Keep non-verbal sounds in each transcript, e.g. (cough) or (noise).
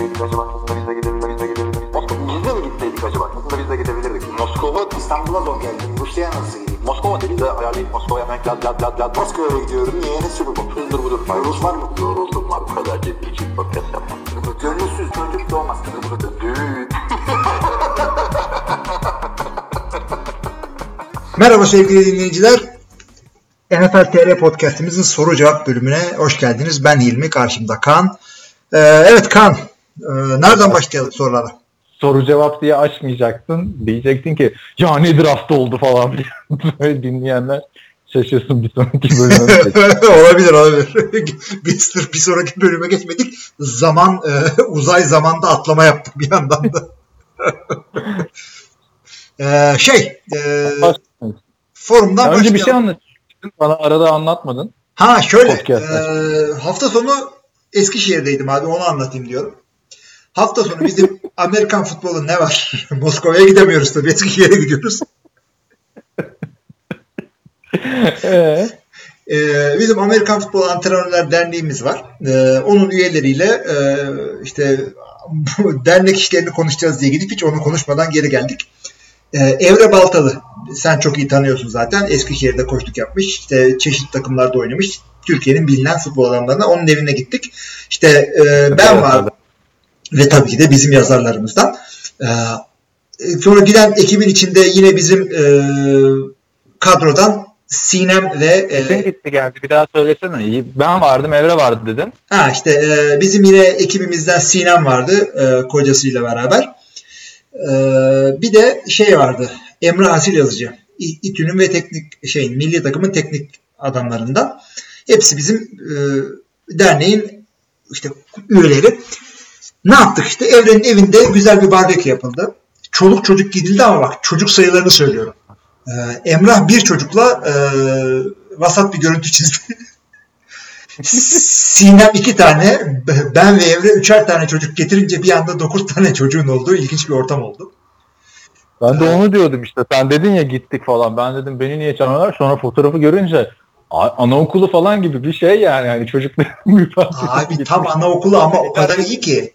gitseydik acaba? Aslında biz de gidebilirdik. Biz de mi gitseydik acaba? Aslında biz de gidebilirdik. Moskova İstanbul'a zor geldi. Rusya'ya nasıl gideyim? Moskova dedi de ayarlayıp Moskova'ya hemen lad lad lad lad. Moskova'ya gidiyorum. Niye? Ne sürü bu? Hızdır budur. Rus var mı? Yoruldum var. Bu kadar ciddi için podcast yapmam. Gönülsüz çocuk doğmaz. Düğün. (laughs) Merhaba sevgili dinleyiciler. NFL TR podcastimizin soru cevap bölümüne hoş geldiniz. Ben Hilmi, karşımda Kaan. Ee, evet Kaan, e, nereden başlayalım sorulara? Soru cevap diye açmayacaksın. Diyecektin ki ya ne draft oldu falan (laughs) diye. Böyle dinleyenler şaşırsın bir sonraki bölümde. (laughs) olabilir olabilir. (laughs) Biz bir sonraki bölüme geçmedik. Zaman, e, uzay zamanda atlama yaptık bir yandan da. Ee, şey, e, forumdan Ya önce bir şey anlatacaktın. Bana arada anlatmadın. Ha şöyle e, hafta sonu Eskişehir'deydim abi onu anlatayım diyorum. Hafta sonu bizim Amerikan futbolu ne var? (laughs) Moskova'ya gidemiyoruz tabii Eskişehir'e gidiyoruz. Ee, E, bizim Amerikan Futbol Antrenörler Derneğimiz var. E, onun üyeleriyle e, işte (laughs) dernek işlerini konuşacağız diye gidip hiç onu konuşmadan geri geldik. E, Evre Baltalı sen çok iyi tanıyorsun zaten. Eskişehir'de koştuk yapmış. İşte çeşitli takımlarda oynamış. Türkiye'nin bilinen futbol adamlarına onun evine gittik. İşte e, ben Evet, var ve tabii ki de bizim yazarlarımızdan. E, sonra giden ekibin içinde yine bizim e, kadrodan Sinem ve Kim e, gitti geldi bir daha söylesene. Ben vardım Evre vardı dedin. ha işte e, bizim yine ekibimizden Sinem vardı e, kocasıyla beraber. E, bir de şey vardı. Emre Asil yazıcı. İTÜ'nün ve teknik şey milli takımın teknik adamlarından. Hepsi bizim e, derneğin işte üyeleri. Ne yaptık işte Evren'in evinde güzel bir barbekü yapıldı. Çoluk çocuk gidildi ama bak çocuk sayılarını söylüyorum. Ee, Emrah bir çocukla e, vasat bir görüntü çizdi. (laughs) Sinem iki tane, ben ve Evre üçer tane çocuk getirince bir anda dokuz tane çocuğun olduğu ilginç bir ortam oldu. Ben de onu diyordum işte. Sen dedin ya gittik falan. Ben dedim beni niye çağırıyorlar? Sonra fotoğrafı görünce anaokulu falan gibi bir şey yani. yani çocukların (laughs) Abi tam anaokulu ama o kadar iyi ki.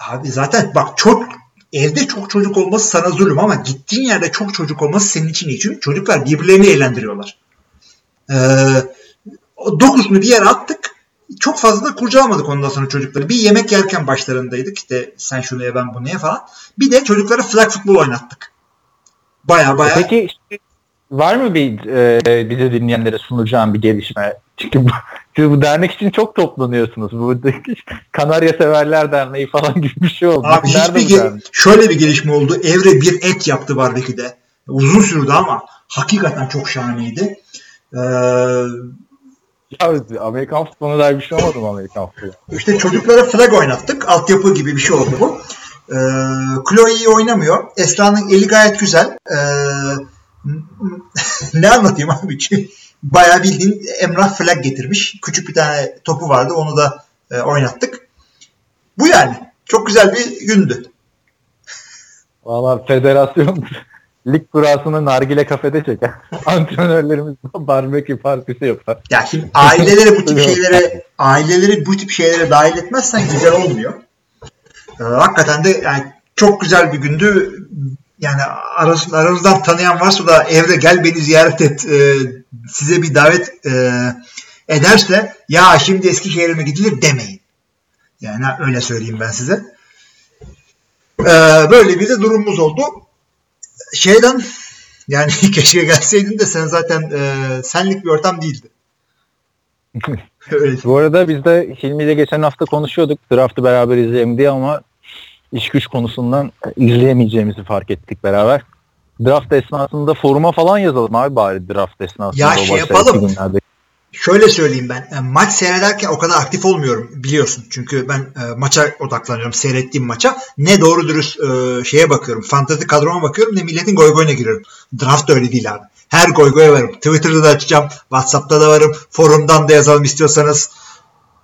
Abi zaten bak çok evde çok çocuk olması sana zulüm ama gittiğin yerde çok çocuk olması senin için iyi. Çünkü çocuklar birbirlerini eğlendiriyorlar. Ee, o dokuzunu bir yere attık. Çok fazla da kurcalamadık ondan sonra çocukları. Bir yemek yerken başlarındaydık. İşte sen şunu ye ben bunu ye falan. Bir de çocuklara flag futbol oynattık. Baya baya. Peki işte var mı bir e, bize dinleyenlere sunacağım bir gelişme? Çünkü bu, çünkü bu dernek için çok toplanıyorsunuz. Bu (laughs) Kanarya Severler Derneği falan gibi bir şey oldu. Abi Nerede hiçbir ge- şöyle bir gelişme oldu. Evre bir et yaptı barbeküde. Uzun sürdü ama hakikaten çok şahaneydi. Ee, Ya Amerikan futboluna dair bir şey olmadı mı Amerikan futbolu? işte çocuklara flag oynattık. Altyapı gibi bir şey oldu bu. Ee, Chloe iyi oynamıyor. Esra'nın eli gayet güzel. Ee, ne anlatayım abi? Çünkü Bayağı bildiğin Emrah flag getirmiş. Küçük bir tane topu vardı. Onu da e, oynattık. Bu yani. Çok güzel bir gündü. Valla federasyon (laughs) lig kurasını nargile kafede çeker. (laughs) Antrenörlerimiz barbekü partisi yapar. Ya şimdi aileleri bu tip (laughs) şeylere aileleri bu tip şeylere dahil etmezsen güzel olmuyor. Ee, hakikaten de yani çok güzel bir gündü. Yani aras, aranızdan tanıyan varsa da evde gel beni ziyaret et e, size bir davet e, ederse ya şimdi Eskişehir'e mi gidilir demeyin. Yani öyle söyleyeyim ben size. Ee, böyle bir de durumumuz oldu. Şeyden yani (laughs) keşke gelseydin de sen zaten e, senlik bir ortam değildi. (laughs) Öyle. Bu arada biz de Hilmi ile geçen hafta konuşuyorduk. Draft'ı beraber izleyelim diye ama iş güç konusundan izleyemeyeceğimizi fark ettik beraber. Draft esnasında foruma falan yazalım abi bari draft esnasında. Ya şey yapalım. Şöyle söyleyeyim ben. e, Maç seyrederken o kadar aktif olmuyorum biliyorsun. Çünkü ben e, maça odaklanıyorum. Seyrettiğim maça. Ne doğru dürüst e, şeye bakıyorum. Fantasy kadroma bakıyorum ne milletin goy goyuna giriyorum. Draft da öyle değil abi. Her goy goya varım. Twitter'da da açacağım. Whatsapp'ta da varım. Forumdan da yazalım istiyorsanız.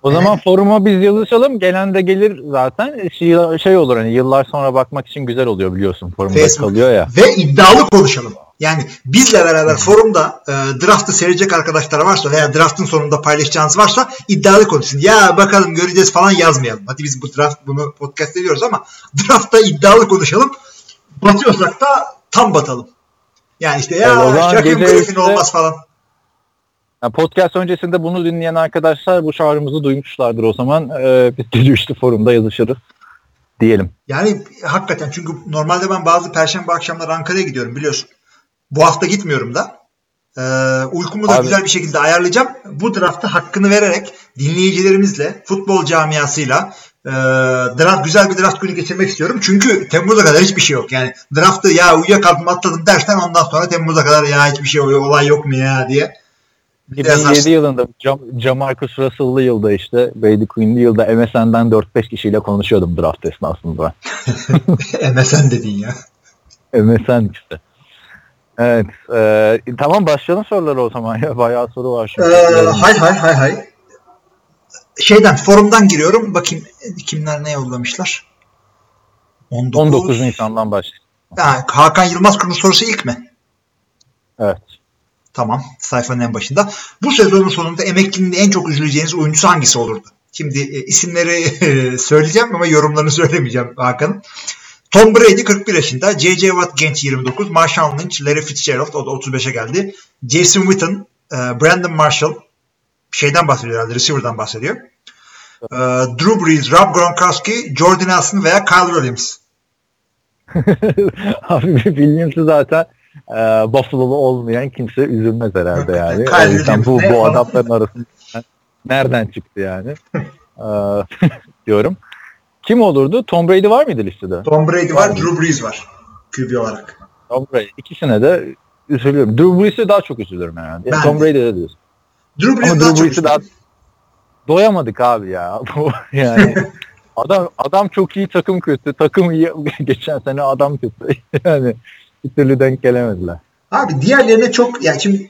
O zaman foruma biz yazışalım. Gelen de gelir zaten. Şey, şey olur hani yıllar sonra bakmak için güzel oluyor biliyorsun. Forumda Facebook. kalıyor ya. Ve iddialı konuşalım. Yani bizle beraber forumda e, draftı seyredecek arkadaşlar varsa veya draftın sonunda paylaşacağınız varsa iddialı konuşsun. Ya bakalım göreceğiz falan yazmayalım. Hadi biz bu draft bunu podcast ediyoruz ama draftta iddialı konuşalım. Batıyorsak da tam batalım. Yani işte ya Shaquem gece Griffin olmaz falan. Yani podcast öncesinde bunu dinleyen arkadaşlar bu çağrımızı duymuşlardır o zaman. Ee, biz de işte forumda yazışırız diyelim. Yani hakikaten çünkü normalde ben bazı perşembe akşamları Ankara'ya gidiyorum biliyorsun. Bu hafta gitmiyorum da. Ee, uykumu da Abi- güzel bir şekilde ayarlayacağım. Bu draftta hakkını vererek dinleyicilerimizle, futbol camiasıyla e, draft güzel bir draft günü geçirmek istiyorum. Çünkü Temmuz'a kadar hiçbir şey yok. Yani draftı ya uyuyakaldım atladım dersen ondan sonra Temmuz'a kadar ya hiçbir şey olay yok mu ya diye. 2007 yazarsın. yılında Cam Jamarcus Russell'lı yılda işte Brady Quinn'li yılda MSN'den 4-5 kişiyle konuşuyordum draft esnasında. (laughs) MSN dedin ya. MSN işte. Evet. e, tamam başlayalım soruları o zaman ya. Bayağı soru var şimdi. Ee, hay hay hay hay. Şeyden forumdan giriyorum. Bakayım kimler ne yollamışlar. 19. 19 Nisan'dan başlayalım. Ha, Hakan Yılmaz Kur'un sorusu ilk mi? Evet. Tamam. Sayfanın en başında. Bu sezonun sonunda emekliliğinde en çok üzüleceğiniz oyuncusu hangisi olurdu? Şimdi e, isimleri söyleyeceğim ama yorumlarını söylemeyeceğim Hakan'ın. Tom Brady 41 yaşında. J.J. Watt genç 29. Marshawn Lynch, Larry Fitzgerald o da 35'e geldi. Jason Witten, e, Brandon Marshall şeyden bahsediyor herhalde. Receiver'dan bahsediyor. E, Drew Brees, Rob Gronkowski, Jordan Nelson veya Kyle Williams. (laughs) Abi Williams'ı zaten e, Buffalo'lu olmayan kimse üzülmez herhalde (laughs) yani. O yüzden bu, bu (laughs) adamların arasında nereden çıktı yani (laughs) E, diyorum. Kim olurdu? Tom Brady var mıydı listede? Tom Brady var, Drew Brees var. QB olarak. Tom Brady. İkisine de üzülüyorum. Drew Brees'e daha çok üzülürüm herhalde. Ben Tom de. Brady'de diyorsun. Drew Brees Ama daha Drew çok Brees'i daha doyamadık abi ya. Yani adam adam çok iyi takım kötü. Takım iyi geçen sene adam kötü. Yani bir türlü denk gelemediler. Abi diğerlerine çok yani şimdi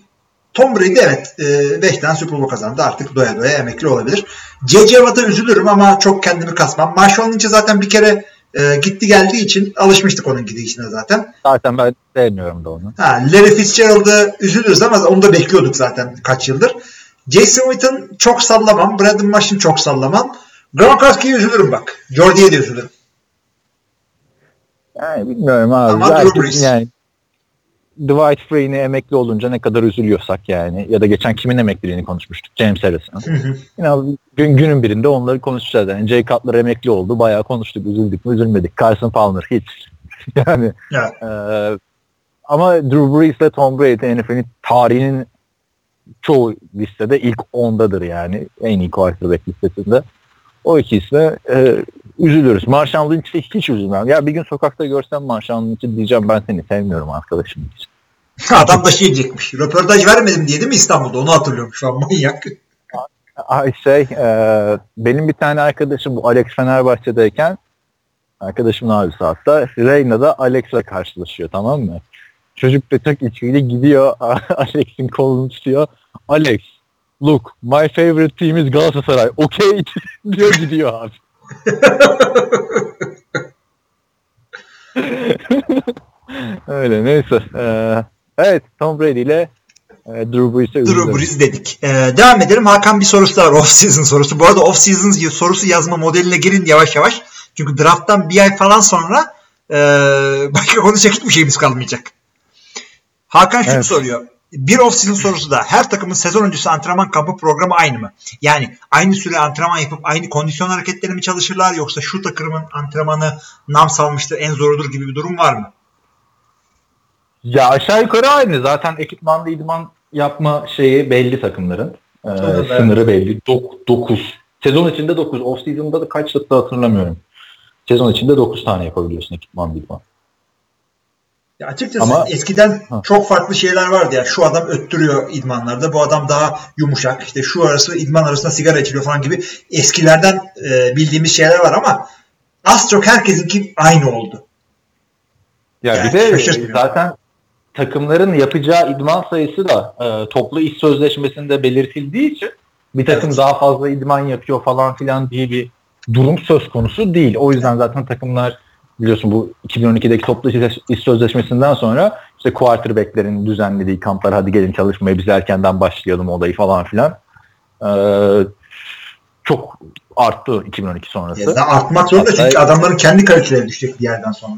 Tom Brady evet 5 tane Super Bowl kazandı. Artık doya doya emekli olabilir. J.J. Watt'a üzülürüm ama çok kendimi kasmam. Marshall Lynch'e zaten bir kere e, gitti geldiği için alışmıştık onun gidişine zaten. Zaten ben sevmiyorum da onu. Ha, Larry Fitzgerald'a üzülürüz ama onu da bekliyorduk zaten kaç yıldır. Jason Witten çok sallamam. Brandon Marshall çok sallamam. Gronkowski'ye üzülürüm bak. Jordy'ye de üzülürüm. Yani bilmiyorum abi. Ama yani Dwight Freeney emekli olunca ne kadar üzülüyorsak yani ya da geçen kimin emekliliğini konuşmuştuk James Harrison. Hı hı. Yine gün, günün birinde onları konuşacağız. Yani Jay Cutler emekli oldu. Bayağı konuştuk. Üzüldük mü üzülmedik. Carson Palmer hiç. (laughs) yani Evet. Ee, ama Drew Brees ile Tom Brady NFL'in tarihinin çoğu listede ilk 10'dadır yani. En iyi quarterback listesinde. O iki isme e, üzülürüz. Marshawn Lynch'e hiç üzülmem. Ya bir gün sokakta görsem Marshawn Lynch'i diyeceğim ben seni sevmiyorum arkadaşım. (laughs) Adam da şey diyecekmiş. Röportaj vermedim diye değil mi İstanbul'da? Onu hatırlıyorum şu an manyak. (laughs) Ay şey e, benim bir tane arkadaşım bu Alex Fenerbahçe'deyken arkadaşımın abisi hatta Reyna'da Alex'le karşılaşıyor tamam mı? Çocuk da çok içkili gidiyor (laughs) Alex'in kolunu tutuyor. Alex look my favorite team is Galatasaray. Okay (laughs) diyor gidiyor abi. (laughs) Öyle neyse. Ee, evet Tom Brady ile e, Drew Brees'e Drew. Brees dedik. Ee, devam edelim. Hakan bir sorusu daha var. Off season sorusu. Bu arada off season sorusu yazma modeline girin yavaş yavaş. Çünkü drafttan bir ay falan sonra e, (laughs) başka konuşacak hiçbir şeyimiz kalmayacak. Hakan şunu Evet. soruyor. Bir off season sorusu da her takımın sezon öncesi antrenman kampı programı aynı mı? Yani aynı süre antrenman yapıp aynı kondisyon hareketleri mi çalışırlar yoksa şu takımın antrenmanı nam salmıştır en zorudur gibi bir durum var mı? Ya aşağı yukarı aynı. Zaten ekipmanda idman yapma şeyi belli takımların. Ee, Evet. sınırı belli. 9. Sezon içinde 9. Off season'da da kaç hatta hatırlamıyorum. Sezon içinde 9 tane yapabiliyorsun ekipman idman. Ya açıkçası Ama- eskiden Ha. çok farklı şeyler vardı ya. Şu adam öttürüyor idmanlarda. Bu adam daha yumuşak. İşte şu arası idman arasında sigara içiliyor falan gibi eskilerden e, bildiğimiz şeyler var ama az çok herkesinki aynı oldu. Ya Yani bir de zaten takımların yapacağı idman sayısı da e, toplu iş sözleşmesinde belirtildiği için bir takım Evet. daha fazla idman yapıyor falan filan diye bir durum söz konusu değil. O yüzden zaten takımlar biliyorsun bu 2012'deki toplu iş, sözleşmesinden sonra işte quarterback'lerin düzenlediği kamplar hadi gelin çalışmaya biz erkenden başlayalım olayı falan filan. Ee, çok arttı 2012 sonrası. Ya artmak zorunda Hatta- çünkü adamların kendi kaliteleri düşecek bir yerden sonra.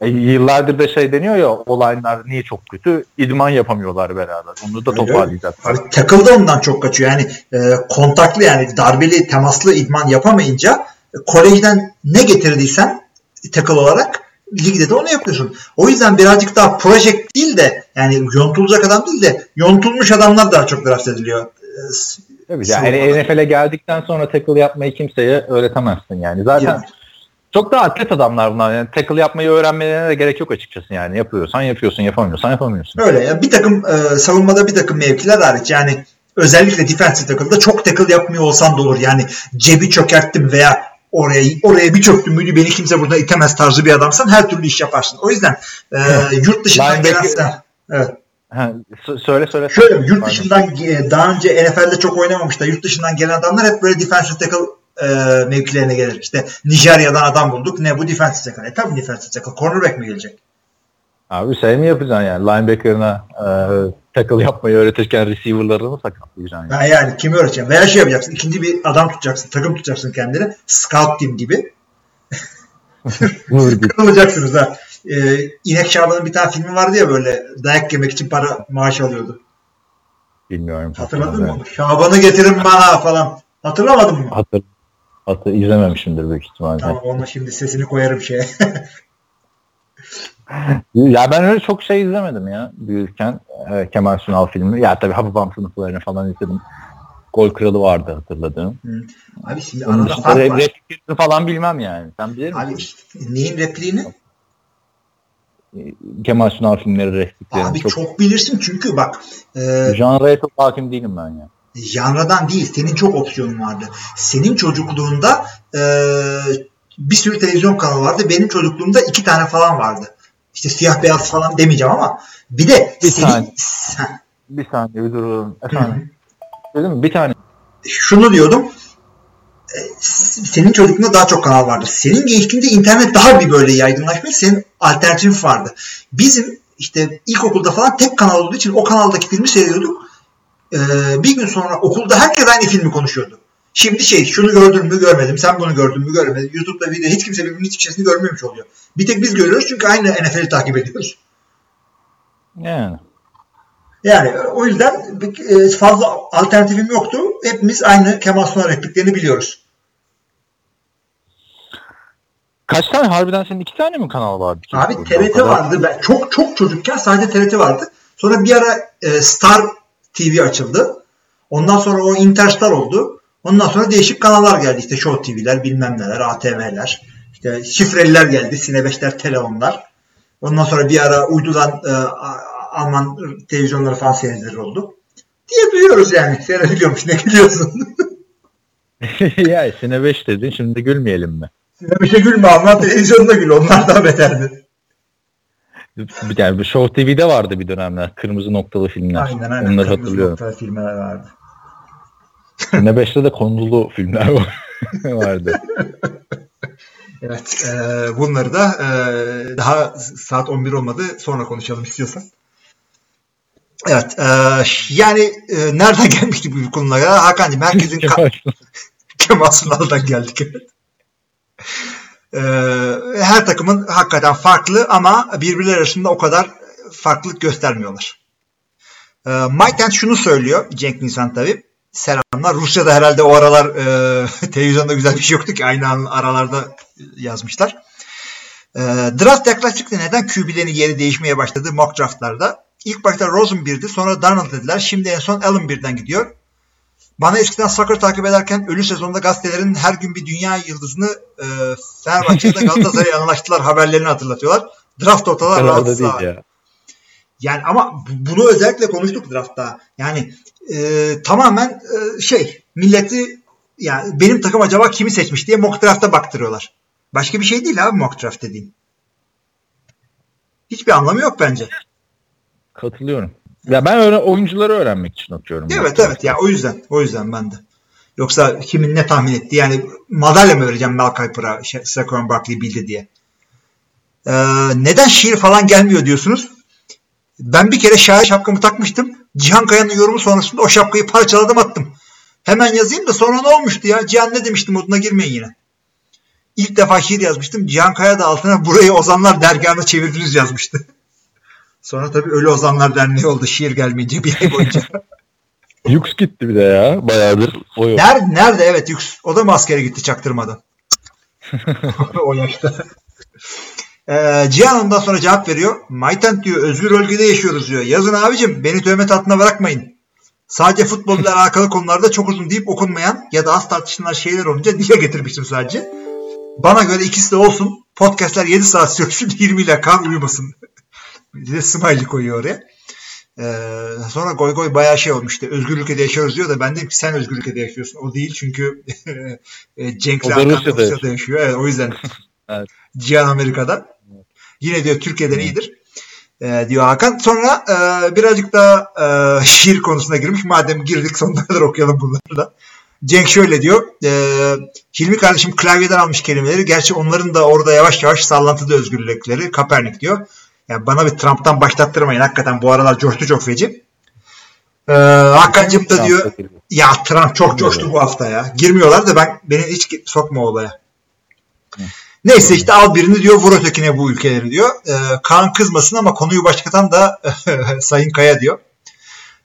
E, yıllardır da şey deniyor ya olaylar niye çok kötü? İdman yapamıyorlar beraber. Onu da toparlayacak. Abi tackle da ondan çok kaçıyor. Yani e, kontaklı yani darbeli temaslı idman yapamayınca e, kolejden ne getirdiysen tackle olarak ligde de onu yapıyorsun. O yüzden birazcık daha proje değil de yani yontulacak adam değil de yontulmuş adamlar daha çok draft ediliyor. E, s- Tabii yani NFL'e geldikten sonra tackle yapmayı kimseye öğretemezsin yani. Zaten yani. çok da atlet adamlar bunlar. Yani tackle yapmayı öğrenmelerine de gerek yok açıkçası yani. Yapıyorsan yapıyorsun, yapamıyorsan yapamıyorsun. Öyle ya. Bir takım e, savunmada bir takım mevkiler hariç yani özellikle defensive tackle'da çok tackle yapmıyor olsan da olur. Yani cebi çökerttim veya oraya oraya bir çöktüm müydü beni kimse burada itemez tarzı bir adamsan her türlü iş yaparsın. O yüzden e, yurt dışından gelen evet. Ha, söyle söyle. Şöyle yurt Pardon. dışından e, daha önce NFL'de çok oynamamış da yurt dışından gelen adamlar hep böyle defensive tackle e, mevkilerine gelir. İşte Nijerya'dan adam bulduk. Ne bu defensive tackle? E tabii defensive tackle. Cornerback mi gelecek? Abi şey mi yapacaksın yani? Linebacker'ına e, tackle yapmayı öğretirken receiver'larını sakatlayacaksın? Yani? Yani kimi öğreteceksin? Veya şey yapacaksın. ikinci bir adam tutacaksın. Takım tutacaksın kendine. Scout team gibi. (laughs) Kılacaksınız ha. Ee, İnek Şaban'ın bir tane filmi vardı ya böyle dayak yemek için para maaş alıyordu. Bilmiyorum. Hatırladın mı? onu? Şaban'ı getirin bana falan. Hatırlamadın mı? Hatır, hatır, izlememişimdir büyük ihtimalle. Tamam ona şimdi sesini koyarım şeye. (laughs) Ya ben öyle çok şey izlemedim ya büyürken. E, Kemal Sunal filmi. Ya tabii Hababam sınıflarını falan izledim. Gol Kralı vardı hatırladığım. Abi şimdi Onun arada fark re- var. repliklerini falan bilmem yani. Sen bilir misin? Abi işte neyin repliğini? Kemal Sunal filmleri repliklerini. Abi çok, çok, bilirsin çünkü bak e, Janraya çok hakim değilim ben ya. janradan değil senin çok opsiyonun vardı. Senin çocukluğunda e, bir sürü televizyon kanalı vardı. Benim çocukluğumda iki tane falan vardı. İşte siyah beyaz falan demeyeceğim ama bir de Bir senin, tane. Ha, Bir saniye bir durun. Efendim. Dedim mi? Bir tane. şunu diyordum e, senin çocukluğunda daha çok kanal vardı. Senin gençliğinde internet daha bir böyle yaygınlaşmış. Senin alternatif vardı. Bizim işte ilkokulda falan tek kanal olduğu için o kanaldaki filmi seyrediyorduk. Ee, bir gün sonra okulda herkes aynı filmi konuşuyordu. Şimdi şey şunu gördün mü görmedim, sen bunu gördün mü görmedin. YouTube'da video hiç kimse birbirinin hiçbir şeyini görmemiş oluyor. Bir tek biz görüyoruz çünkü aynı NFL'i takip ediyoruz. Yani. Yani o yüzden e, fazla alternatifim yoktu. Hepimiz aynı Kemal Sunal repliklerini biliyoruz. Kaç tane? Harbiden senin iki tane mi kanal vardı? Abi O TRT kadar. vardı. Ben çok çok çocukken sadece TRT vardı. Sonra bir ara e, Star TV açıldı. Ondan sonra o Interstar oldu. Ondan sonra değişik kanallar geldi. İşte Show TV'ler, bilmem neler, ATV'ler. İşte şifreliler geldi. Sine 5'ler, Teleonlar. Ondan sonra bir ara uydudan e, Alman televizyonları falan seyredilir oldu. Diye duyuyoruz yani. (laughs) Seyrediliyormuş. Ne gülüyorsun? (laughs) ya Sine 5 dedin şimdi gülmeyelim mi? Sine 5'e gülme. Alman televizyonuna gül. Onlar daha beterdi. Yani Show TV'de vardı bir dönemler. Kırmızı noktalı filmler. Aynen aynen. Onları Kırmızı hatırlıyorum. noktalı filmler vardı. Sine 5'te de konulu filmler var- (laughs) vardı. Evet. e, bunları da e, daha saat 11 olmadı. Sonra konuşalım istiyorsan. Evet. e, yani e, nereden (laughs) gelmişti bu konulara? Hakan'cığım herkesin ka- (laughs) Kemal Sunal'dan geldik. E, her takımın hakikaten farklı ama birbirleri arasında o kadar farklılık göstermiyorlar. E, Mike Dent şunu söylüyor. Cenk Nisan tabii. Selamlar. Rusya'da herhalde o aralar e, (laughs) televizyonda güzel bir şey yoktu ki aynı aralarda yazmışlar. E, draft yaklaştıkça neden QB'lerin yeri değişmeye başladı mock draftlarda? İlk başta Rosen birdi sonra Darnold dediler. Şimdi en son Allen birden gidiyor. Bana eskiden soccer takip ederken ölü sezonda gazetelerin her gün bir dünya yıldızını e, Fenerbahçe'de Galatasaray'a (laughs) anlaştılar haberlerini hatırlatıyorlar. Draft ortalar rahatsız. ya. Yani ama bu- bunu özellikle konuştuk draftta. Yani e, tamamen e, şey milleti yani benim takım acaba kimi seçmiş diye mock draft'a baktırıyorlar. Başka bir şey değil abi mock draft dediğin. Hiçbir anlamı yok bence. Katılıyorum. Ya ben öyle oyuncuları öğrenmek için okuyorum. Evet evet ya o yüzden o yüzden ben de. Yoksa kimin ne tahmin etti yani madalya mı vereceğim Mel Kiper'a Saquon Barkley bildi diye. Ee, neden şiir falan gelmiyor diyorsunuz. Ben bir kere şair şapkamı takmıştım. Cihan Kaya'nın yorumu sonrasında o şapkayı parçaladım attım. Hemen yazayım da sonra ne olmuştu ya? Cihan ne demişti moduna girmeyin yine. İlk defa şiir yazmıştım. Cihan Kaya da altına burayı Ozanlar Dergahı'na çevirdiniz yazmıştı. (laughs) Sonra tabii Ölü Ozanlar Derneği oldu şiir gelmeyince bir ay boyunca. (laughs) Yux gitti bir de ya. Bayağıdır o yok. Nerede? Nerede? Evet Yüks. O da mı askere gitti çaktırmadan? (laughs) o yaşta. Ee, Cihan ondan sonra cevap veriyor. Maytent diyor özgür bölgede yaşıyoruz diyor. Yazın abicim beni töhmet altına bırakmayın. Sadece futbolla (laughs) alakalı konularda çok uzun deyip okunmayan ya da az tartışılan şeyler olunca dile getirmiştim sadece. Bana göre ikisi de olsun. Podcastler 7 saat sürsün 20 ile kan uyumasın. (laughs) bir de smiley koyuyor oraya. Ee, sonra goy goy bayağı şey olmuştu. Özgür ülkede yaşıyoruz diyor da ben dedim ki sen özgür ülkede yaşıyorsun. O değil çünkü (laughs) e, Cenk'le Rusya'da yaşıyor. Evet, o yüzden Evet. Cihan Amerika'da. Yine diyor Türkiye'den iyidir. Ee, diyor Hakan. Sonra e, birazcık daha e, (laughs) şiir konusuna girmiş. Madem girdik sonuna kadar okuyalım bunları da. Cenk şöyle diyor. E, Hilmi kardeşim klavyeden almış kelimeleri. Gerçi onların da orada yavaş yavaş sallantıda özgürlükleri. Kapernik diyor. Yani bana bir Trump'tan başlattırmayın. Hakikaten bu aralar coştu çok feci. Ee, Hakan'cım da diyor ya Trump çok coştu bu hafta ya. Girmiyorlar da ben beni hiç sokma olaya. Neyse işte al birini diyor vur ötekine bu ülkeleri diyor. Ee, Kaan kızmasın ama konuyu başlatan da (laughs) Sayın Kaya diyor.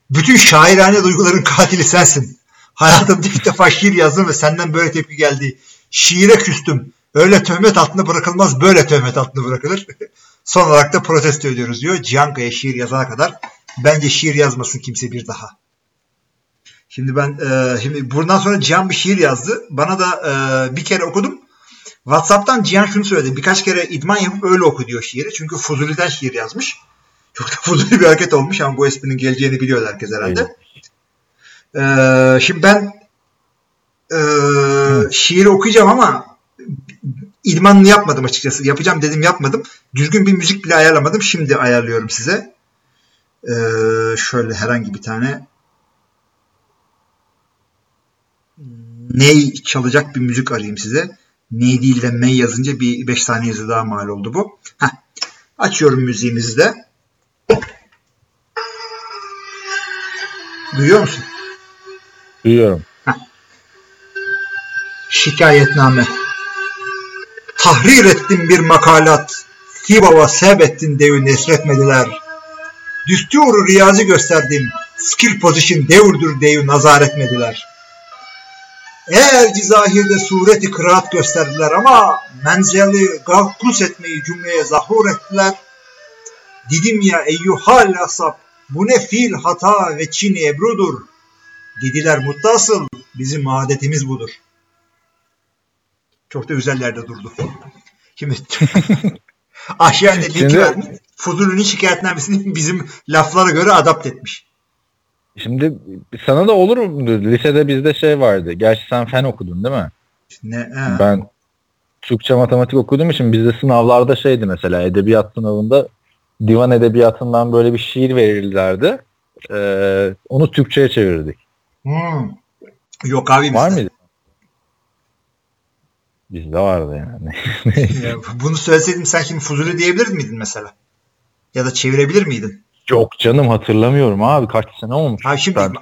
Bütün şairane duyguların katili sensin. Hayatımda ilk defa şiir yazdım ve senden böyle tepki geldi. Şiire küstüm. Öyle töhmet altında bırakılmaz, böyle töhmet altında bırakılır. (laughs) Son olarak da protesto ediyoruz diyor. Cihan Kaya şiir yazana kadar bence şiir yazmasın kimse bir daha. Şimdi ben e, şimdi buradan sonra Cihan bir şiir yazdı. Bana da e, bir kere okudum. WhatsApp'tan Cihan şunu söyledi. Birkaç kere idman yapıp öyle oku diyor şiiri. Çünkü Fuzuli'den şiir yazmış. Çok da (laughs) fuzuli bir hareket olmuş ama bu esprinin geleceğini biliyor herkes herhalde. Ee, şimdi ben e, şiiri okuyacağım ama idmanını yapmadım açıkçası. Yapacağım dedim yapmadım. Düzgün bir müzik bile ayarlamadım. Şimdi ayarlıyorum size. Ee, şöyle herhangi bir tane ney çalacak bir müzik arayayım size. Ney değil de mey yazınca bir 5 saniyesi daha mal oldu bu. Heh. Açıyorum müziğimizi de. Duyuyor musun? Duyuyorum. Şikayetname. Tahrir ettim bir makalat. Tibava sebettin devi nesretmediler. Düsturu riyazi gösterdim. Skill position devurdur devi nazar etmediler. Eğer cizahirde sureti kıraat gösterdiler ama menzeli gavkus etmeyi cümleye zahur ettiler. Didim ya eyyuhal asap bu ne fiil hata ve çin ebrudur. Dediler muttasıl bizim adetimiz budur. Çok da güzellerde durdu. (laughs) (laughs) Şimdi aşağıya linki Şimdi- vermiş. Fuzuli'nin şikayetnamesini bizim laflara göre adapt etmiş. Şimdi sana da olur mu? Lisede bizde şey vardı. Gerçi sen fen okudun değil mi? Ne, he. Ben Türkçe matematik okuduğum için bizde sınavlarda şeydi mesela edebiyat sınavında divan edebiyatından böyle bir şiir verirlerdi. Ee, onu Türkçe'ye çevirdik. Hmm. Yok abi Var bizde. mıydı? Bizde vardı yani. (laughs) Ya, Bunu söyleseydim sen şimdi Fuzuli diyebilir miydin mesela? Ya da çevirebilir miydin? Yok canım hatırlamıyorum abi kaç sene olmuş. Ha şimdi Ben-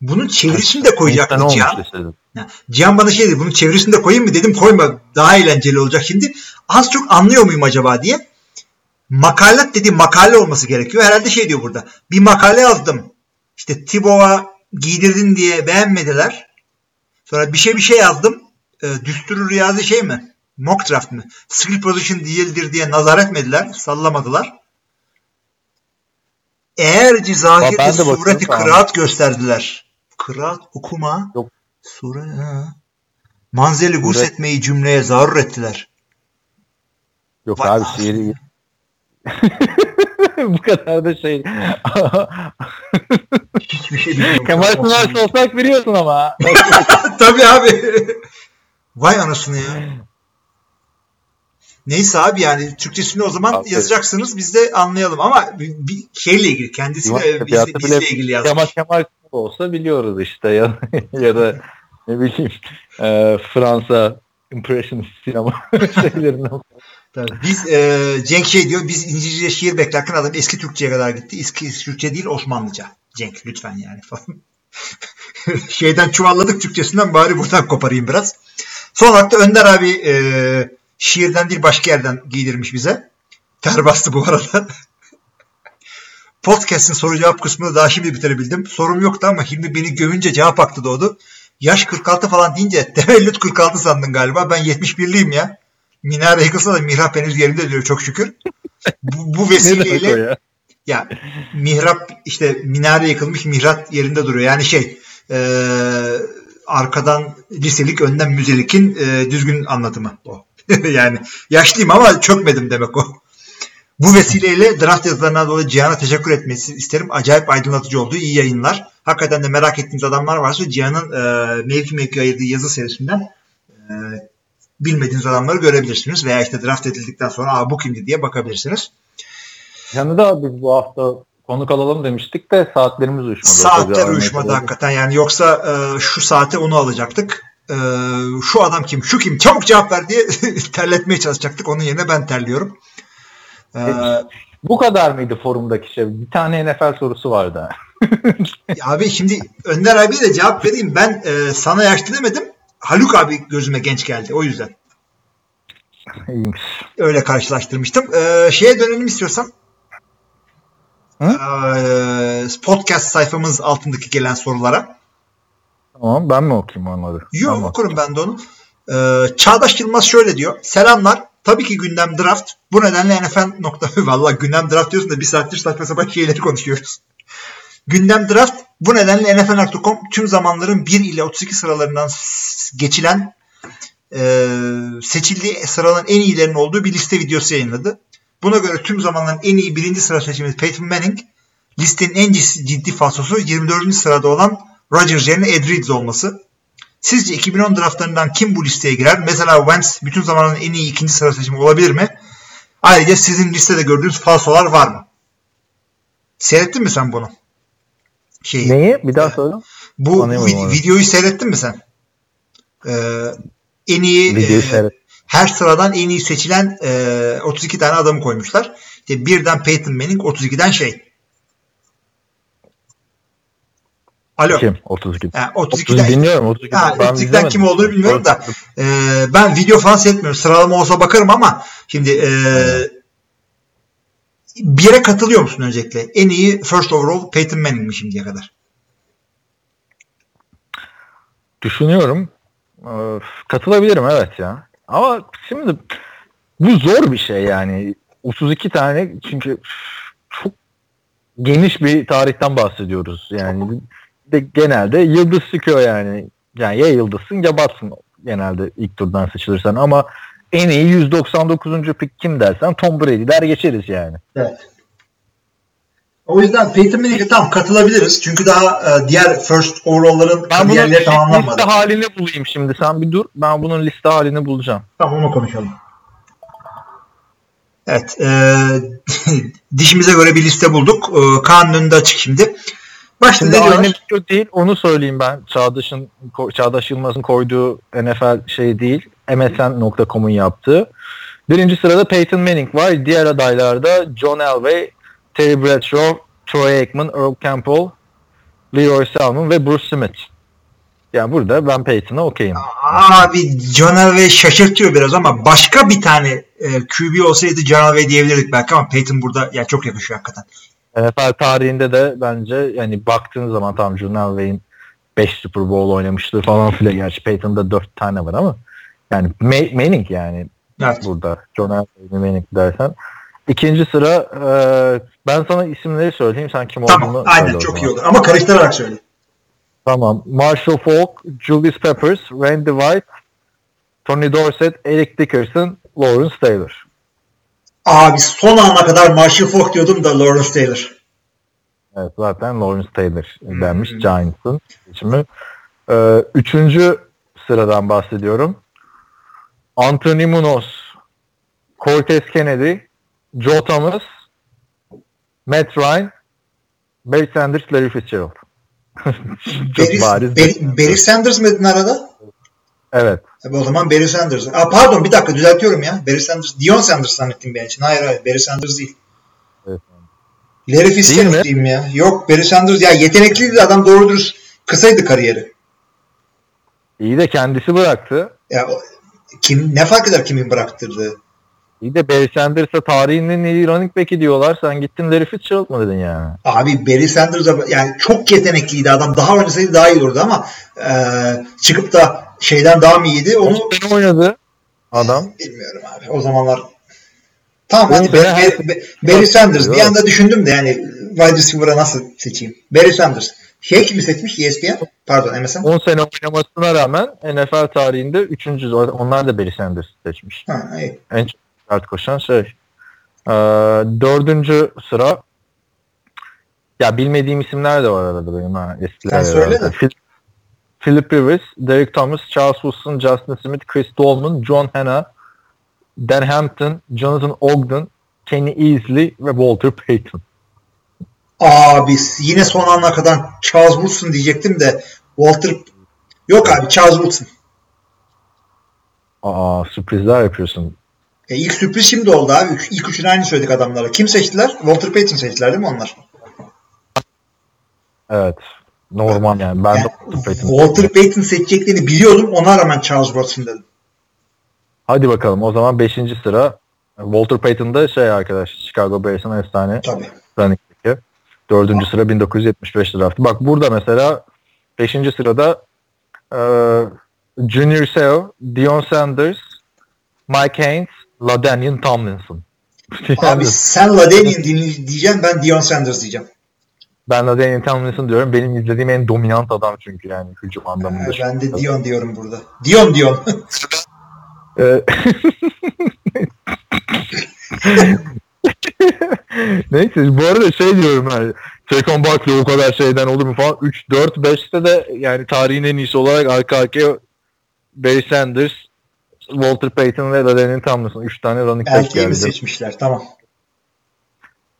bunun çevirisini de koyacaktı Cihan. Cihan bana şey dedi bunun çevirisini de koyayım mı dedim koyma daha eğlenceli olacak şimdi. Az çok anlıyor muyum acaba diye. Makalat dediğim makale olması gerekiyor. Herhalde şey diyor burada. Bir makale yazdım. İşte Tibo'a giydirdin diye beğenmediler. Sonra bir şey bir şey yazdım. E, düsturu riyazi şey mi? Mock draft mı? Skill position değildir diye nazar etmediler. Sallamadılar. Eğer ben cizahirde de bakıyorum sureti kıraat gösterdiler. Kıraat okuma. Yok. Sure. ha. Manzeli gus Sure- etmeyi cümleye zarur ettiler. Yok Vay abi şiiri (laughs) bu kadar da şey. (laughs) Hiçbir şey bilmiyorum. Kemal Sunal olsak biliyorsun ama. (laughs) Tabii abi. Vay anasını ya. Neyse abi yani Türkçesini o zaman Abi. yazacaksınız biz de anlayalım ama bir, şeyle ilgili kendisiyle bizle, bizle ilgili yazmış. Kemal Kemal olsa biliyoruz işte ya, (laughs) ya da ne bileyim e, Fransa Impressionist sinema (laughs) şeylerinden. Tabii. Biz e, Cenk şey diyor biz İngilizce şiir beklerken adam eski Türkçe'ye kadar gitti. Eski, eski Türkçe değil Osmanlıca. Cenk lütfen yani falan. (laughs) Şeyden çuvalladık Türkçesinden bari buradan koparayım biraz. Son olarak da Önder abi e, şiirden değil başka yerden giydirmiş bize. Ter bastı bu arada. Podcast'in soru cevap kısmını daha şimdi bitirebildim. Sorum yoktu ama Hilmi beni gömünce cevap hakkı doğdu. Yaş 46 falan deyince (laughs) tevellüt 46 sandın galiba. Ben 71'liyim ya. Minare yıkılsa da mihrap henüz yerinde diyor çok şükür. Bu, bu vesileyle ya? ya mihrap işte minare yıkılmış mihrap yerinde duruyor. Yani şey e, arkadan liselik önden müzelikin e, düzgün anlatımı o. (laughs) yani yaşlıyım ama çökmedim demek o. Bu vesileyle draft yazılarına dolayı Cihan'a teşekkür etmesi isterim. Acayip aydınlatıcı oldu. İyi yayınlar. Hakikaten de merak ettiğiniz adamlar varsa Cihan'ın e, mevki mevki ayırdığı yazı serisinden e, bilmediğiniz adamları görebilirsiniz. Veya işte draft edildikten sonra Aa, bu kimdi diye bakabilirsiniz. Yani da biz bu hafta konuk alalım demiştik de saatlerimiz uyuşmadı. Saatler uyuşmadı hakikaten. Yani yoksa e, şu saate onu alacaktık. E, şu adam kim, şu kim çabuk cevap ver diye (laughs) terletmeye çalışacaktık. Onun yerine ben terliyorum. E, Bu kadar mıydı forumdaki şey? Bir tane NFL sorusu vardı. (laughs) abi şimdi Önder abiye de cevap vereyim. Ben e, sana yaşlı demedim. Haluk abi gözüme genç geldi. O yüzden. İyiymiş. Öyle karşılaştırmıştım. E, şeye dönelim istiyorsan. Hı? E, podcast sayfamız altındaki gelen sorulara. Tamam ben mi okuyayım onları? Yok Tamam. okurum ben de onu. Ee, Çağdaş Yılmaz şöyle diyor. Selamlar. Tabii ki gündem draft. Bu nedenle NFL nokta. Valla gündem draft diyorsun da bir saattir saçma sapan şeyleri konuşuyoruz. gündem draft. Bu nedenle NFL.com tüm zamanların 1 ile 32 sıralarından geçilen e, seçildiği sıraların en iyilerinin olduğu bir liste videosu yayınladı. Buna göre tüm zamanların en iyi birinci sıra seçimi Peyton Manning. Listenin en ciddi falsosu 24. sırada olan Rodgers yerine Ed Reed olması. Sizce 2010 draftlarından kim bu listeye girer? Mesela Wentz bütün zamanın en iyi ikinci sıra seçimi olabilir mi? Ayrıca sizin listede gördüğünüz falsolar var mı? Seyrettin mi sen bunu? Şeyi, Neyi? Bir daha söyle. bu Anlayamadım vi- onu. videoyu seyrettin mi sen? Ee, en iyi Videoyu e, her sıradan en iyi seçilen e, 32 tane adamı koymuşlar. İşte birden Peyton Manning, 32'den şey. Alo. Kim? 32. Ha, 30 32'den dinliyorum. 32. Ha, Ben 32'den izlemedim. kim olduğunu bilmiyorum da e, ben video falan seyretmiyorum. Sıralama olsa bakarım ama şimdi e, bir yere katılıyor musun öncelikle? En iyi first overall Peyton Manning mi şimdiye kadar? Düşünüyorum. Ee, katılabilirim evet ya. Ama şimdi bu zor bir şey yani. 32 tane çünkü çok geniş bir tarihten bahsediyoruz. Yani de genelde yıldız çıkıyor yani. Yani ya yıldızsın ya batsın genelde ilk turdan seçilirsen ama en iyi 199. pick kim dersen Tom Brady der geçeriz yani. Evet. O yüzden Peyton Manning'e tam katılabiliriz. Çünkü daha e, diğer first overall'ların kariyerleri liste tamamlanmadı. halini bulayım şimdi. Sen bir dur. Ben bunun liste halini bulacağım. Tamam onu konuşalım. Evet. E, (laughs) dişimize göre bir liste bulduk. E, Kaan'ın önünde açık şimdi. Başta Şimdi ne aynı diyorlar? video değil onu söyleyeyim ben. Çağdaş'ın Çağdaş Yılmaz'ın koyduğu NFL şey değil. MSN.com'un yaptığı. Birinci sırada Peyton Manning var. Diğer adaylarda John Elway, Terry Bradshaw, Troy Aikman, Earl Campbell, Leroy Selman ve Bruce Smith. Yani burada ben Peyton'a okeyim. Abi John Elway şaşırtıyor biraz ama başka bir tane e, QB olsaydı John Elway diyebilirdik belki ama Peyton burada ya çok yakışıyor hakikaten. NFL tarihinde de bence yani baktığın zaman tam John Elway'in 5 Super Bowl oynamışlığı falan filan. Gerçi Peyton'da 4 tane var ama yani Ma- Manning yani Evet. burada. John Elway Manning dersen. İkinci sıra e, ben sana isimleri söyleyeyim sen kim olduğunu Tamam. Aynen söyle o çok iyi olur. Ama karıştırarak söyle. Tamam. Marshall Falk, Julius Peppers, Randy White, Tony Dorsett, Eric Dickerson, Lawrence Taylor. Abi son ana kadar Marshall Falk diyordum da Lawrence Taylor. Evet zaten Lawrence Taylor Hmm. denmiş Giants'ın seçimi. Ee, üçüncü sıradan bahsediyorum. Anthony Munoz, Cortez Kennedy, Joe Thomas, Matt Ryan, Barry Sanders, Larry Fitzgerald. (laughs) Çok Barry, bariz. Barry, Barry Sanders mı dedin arada? Evet. Tabii o zaman Barry Sanders. Aa, pardon bir dakika düzeltiyorum ya. Barry Sanders. Dion Sanders zannettim ben için. Hayır hayır Barry Sanders değil. Evet. Larry Değil mi? diyeyim ya. Yok Barry Sanders ya yetenekliydi adam doğru dürüst kısaydı kariyeri. İyi de kendisi bıraktı. Ya kim ne fark eder kimin bıraktırdığı? İyi de Barry Sanders'a tarihin en iyi running back'i diyorlar. Sen gittin Larry Fitzgerald mı dedin yani? Abi Barry Sanders'a yani çok yetenekliydi adam. Daha oynasaydı daha iyi olurdu ama e, çıkıp da şeyden daha mı iyiydi onu sene oynadı adam. bilmiyorum abi. O zamanlar Tamam hadi ben- Barry, Barry, Barry Sanders. Bir anda düşündüm de yani wide receiver'a nasıl seçeyim? Barry Sanders. Şey kimi seçmiş? ESPN? Pardon MSN. 10 sene oynamasına rağmen NFL tarihinde 3. Onlar da Barry Sanders seçmiş. Ha, iyi. En çok yard koşan şey. Ee, dördüncü sıra ya bilmediğim isimler de var arada benim ha. Eskiler Sen söyle de. Phil- Philip Rivers, Derek Thomas, Charles Woodson, Justin Smith, Chris Dolman, John Hanna, Dan Hampton, Jonathan Ogden, Kenny Easley ve Walter Payton. Abi yine son ana kadar Charles Woodson diyecektim de Walter Yok abi Charles Woodson. Aa sürprizler yapıyorsun. E, ilk sürpriz şimdi oldu abi. İlk üçünü aynı söyledik adamlara. Kim seçtiler? Walter Payton seçtiler değil mi onlar? Evet. Normal yani. Ben de Yani Walter Payton. Walter Payton seçeceklerini biliyordum. Ona rağmen Charles Woodson dedim. Hadi bakalım o zaman 5. sıra Walter Payton da şey arkadaş Chicago Bears'ın efsane Tabii. running back'i. 4. sıra 1975 draftı. Bak burada mesela 5. sırada e, Junior Seau, Dion Sanders, Mike Haynes, LaDainian Tomlinson. (laughs) Abi sen LaDainian diyeceksin ben Dion Sanders diyeceğim. Ben LaDainian Tomlinson diyorum. Benim izlediğim en dominant adam çünkü yani hücum anlamında. Ee, ben de Dion diyorum burada. Dion Dion. Ee, (laughs) Neyse bu arada şey diyorum yani Saquon Barkley o kadar şeyden olur mu falan 3 4 5'te de yani tarihin en iyisi olarak arka arkaya Barry Sanders, Walter Payton ve LaDainian Tomlinson 3 tane running back Erkeği mi geldi. seçmişler? Tamam.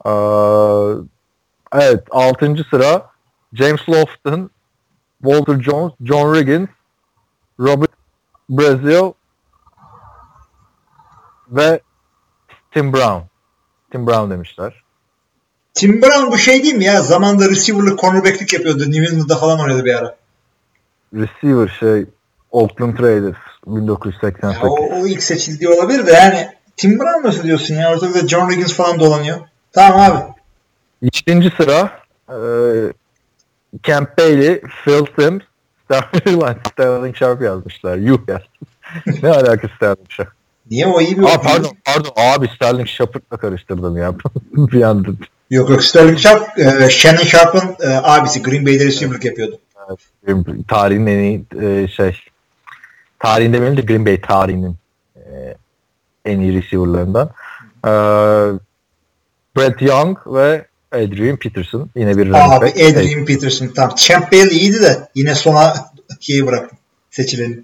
Aa, evet 6. sıra James Lofton, Walter Jones, John Riggins, Robert Brazil ve Tim Brown. Tim Brown demişler. Tim Brown bu şey değil mi ya? Zamanda receiver'lık cornerback'lik yapıyordu. New England'da falan oynadı bir ara. Receiver şey Oakland Raiders 1988. Ya o, o ilk seçildiği olabilir de yani Tim Brown nasıl diyorsun ya? Ortada da John Riggins falan dolanıyor. Tamam abi. İkinci sıra e, Camp Bailey, Phil Sims, Sterling, (laughs) Sterling Sharp yazmışlar. Yuh ya. (laughs) ne alakası Sterling Sharp? Niye o iyi bir Aa, pardon pardon abi Sterling Shepard'la karıştırdım ya. (laughs) bir anda. Yok yok Sterling Sharp, e, Shannon Sharp'ın e, abisi. Green Bay'de receiver'lık yapıyordu. Tarihin en iyi e, şey tarihin demeyelim de Green Bay tarihinin e, en iyi receiver'larından. E, Brett Young ve Adrian Peterson yine bir running Abi. Adrian Peterson tam. Champ Bailey iyiydi de yine sona (laughs) şeyi bıraktım. Seçileni.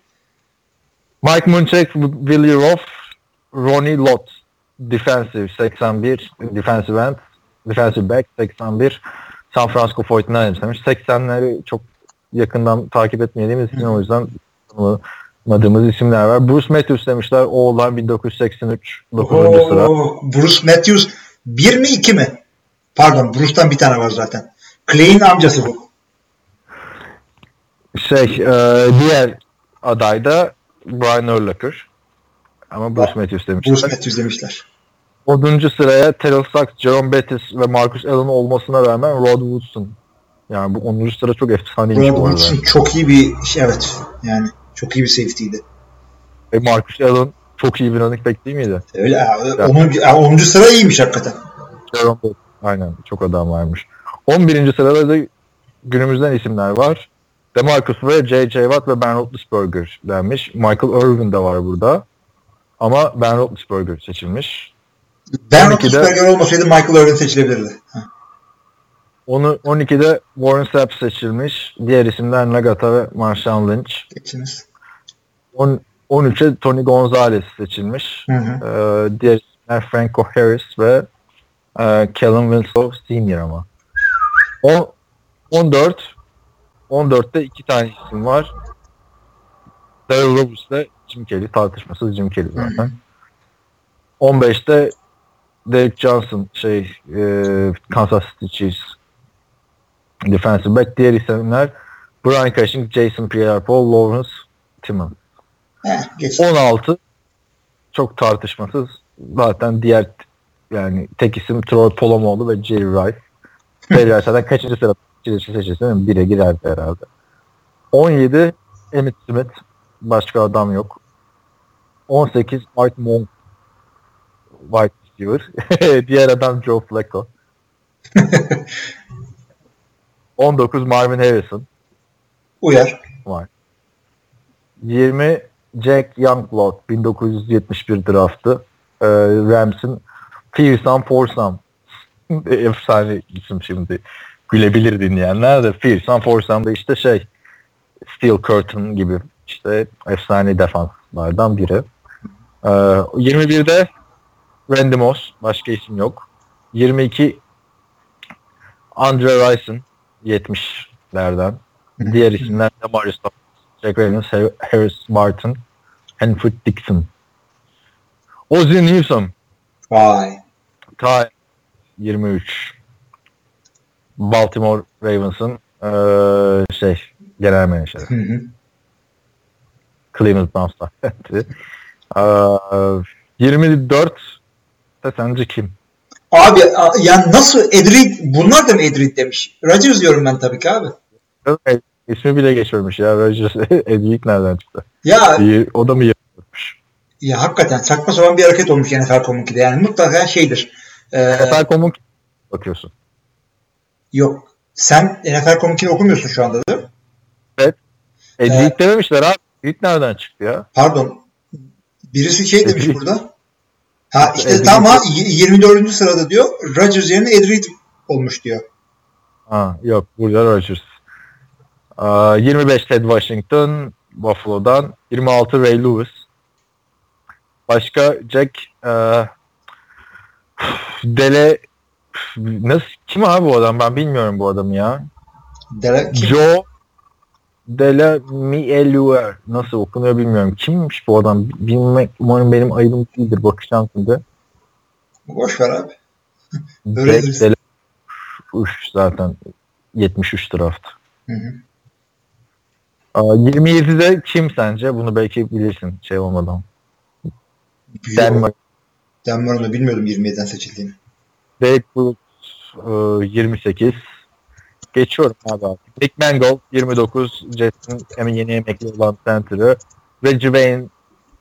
Mike Munchak, Willie Roth, Ronnie Lott. Defensive 81, defensive end, defensive back 81. San Francisco 49ers demiş. 80'leri çok yakından takip etmediğimiz için o yüzden tanımadığımız isimler var. Bruce Matthews demişler. Oğlan 1983 9. sıra. Oo, Bruce Matthews bir mi iki mi? Pardon Bruce'tan bir tane var zaten. Clay'in amcası bu. Şey, e, diğer aday da Brian Urlacher. Ama Bruce Matthews demişler. Bruce Matthews demişler. 10. sıraya Terrell Suggs, Jerome Bettis ve Marcus Allen olmasına rağmen Rod Woodson. Yani bu 10. sıra çok efsaneymiş Rod. Woodson çok iyi bir şey, evet yani çok iyi bir safety'ydi. Ve Marcus Allen çok iyi bir running back değil miydi? Öyle ya, 10. 10. sıra iyiymiş hakikaten. Jerome Bettis. Aynen çok adam varmış. 11. sırada da günümüzden isimler var. DeMarcus ve J.J. Watt ve Ben Roethlisberger denmiş. Michael Irvin de var burada. Ama Ben Roethlisberger seçilmiş. Ben 12'de Roethlisberger olmasaydı Michael Irvin seçilebilirdi. Onu 12'de Warren Sapp seçilmiş. Diğer isimler Nagata ve Marshawn Lynch. Geçiniz. On- 13'e Tony Gonzalez seçilmiş. Hı hı. Ee, diğer isimler Franco Harris ve e, Kellen Winslow Senior ama. On, 14 14'te iki tane isim var. Daryl Roberts'le Jim Kelly tartışmasız Jim Kelly zaten. 15'te Derek Johnson şey e, Kansas City Chiefs defensive back. Diğer isimler Brian Cushing, Jason Pierre-Paul, Lawrence Timmons. Heh, geç. 16 çok tartışmasız. Zaten diğer yani tek isim Troy Polamalu ve Jerry Rice. (laughs) Jerry Rice zaten kaçıncı sırada seçilsin bire girerdi herhalde. 17 Emmitt Smith. Başka adam yok. 18 Art Monk. White receiver. (laughs) diğer adam Joe Flacco. (laughs) 19 Marvin Harrison. Uyar. 20 Jack Youngblood 1971 draftı. Ee, Rams'in Fearsome Foursome efsane isim şimdi gülebilir dinleyenler de Fearsome Foursome da işte şey Steel Curtain gibi işte efsane defanslardan biri. Ee, 21'de Randy Moss başka isim yok. 22 Andre Rison 70'lerden. Diğer isimler de Marius Jack Reynolds, Harris Martin, Henford Dixon. Ozzy Newsome, Vay. Ty 23. Baltimore Ravens'ın eee, şey genel menajeri. Hı hı. Cleveland Browns'ta. (laughs) Eee, 24 de sence kim? Abi yani nasıl Edrid bunlar da mı Edrid demiş? Rodgers diyorum ben tabii ki abi. Evet, İsmi bile geçmemiş ya. Rodgers (laughs) Edwick nereden çıktı? Ya o da mı? Ya hakikaten saçma sapan bir hareket olmuş NFL Com'unki de. Yani mutlaka şeydir. Ee, NFL.com'un bakıyorsun. yok. Sen NFL Com'unkini okumuyorsun şu anda değil mi? Edwick dememişler abi. Edwick nereden çıktı ya? Pardon. Birisi şey demiş Edrid. burada. Ha işte Edrid. tam ha y- 24. sırada diyor. Rodgers yerine Edrid olmuş diyor. Ha, yok burada Rodgers. Aa, 25 Ted Washington Buffalo'dan. 26 Ray Lewis. Başka Jack e, Dele nasıl kim abi bu adam ben bilmiyorum bu adamı ya. Kim? Joe Dele Mieluer nasıl okunuyor bilmiyorum. Kimmiş bu adam? Bilmek umarım benim ayıbım değildir. Bakacağım şimdi. Boş ver abi. Jack. Dele Uş, zaten 73 draft. Hı hı. Aa, 27'de kim sence? Bunu belki bilirsin şey olmadan. Denver. Denver'ın bilmiyordum 27'den seçildiğini. Derek Brooks e, 28. Geçiyorum abi artık. Nick Mangold 29. Jets'in hemen yeni emekli olan center'ı. Reggie Wayne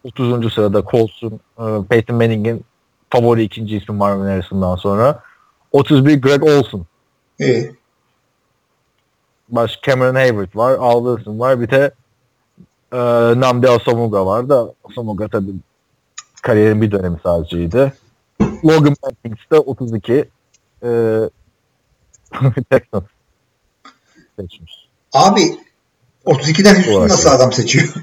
30. sırada Colts'un e, Peyton Manning'in favori ikinci ismi Marvin Harrison'dan sonra. 31 Greg Olson. İyi. Baş Cameron Hayward var. Al Wilson var. Bir de e, Namdi Asamoah var da Asamoah tabii kariyerin bir dönemi sadeceydi. Logan Mankins de 32 e, (laughs) Texans seçmiş. Abi 32'den Houston Olarak nasıl adam seçiyor?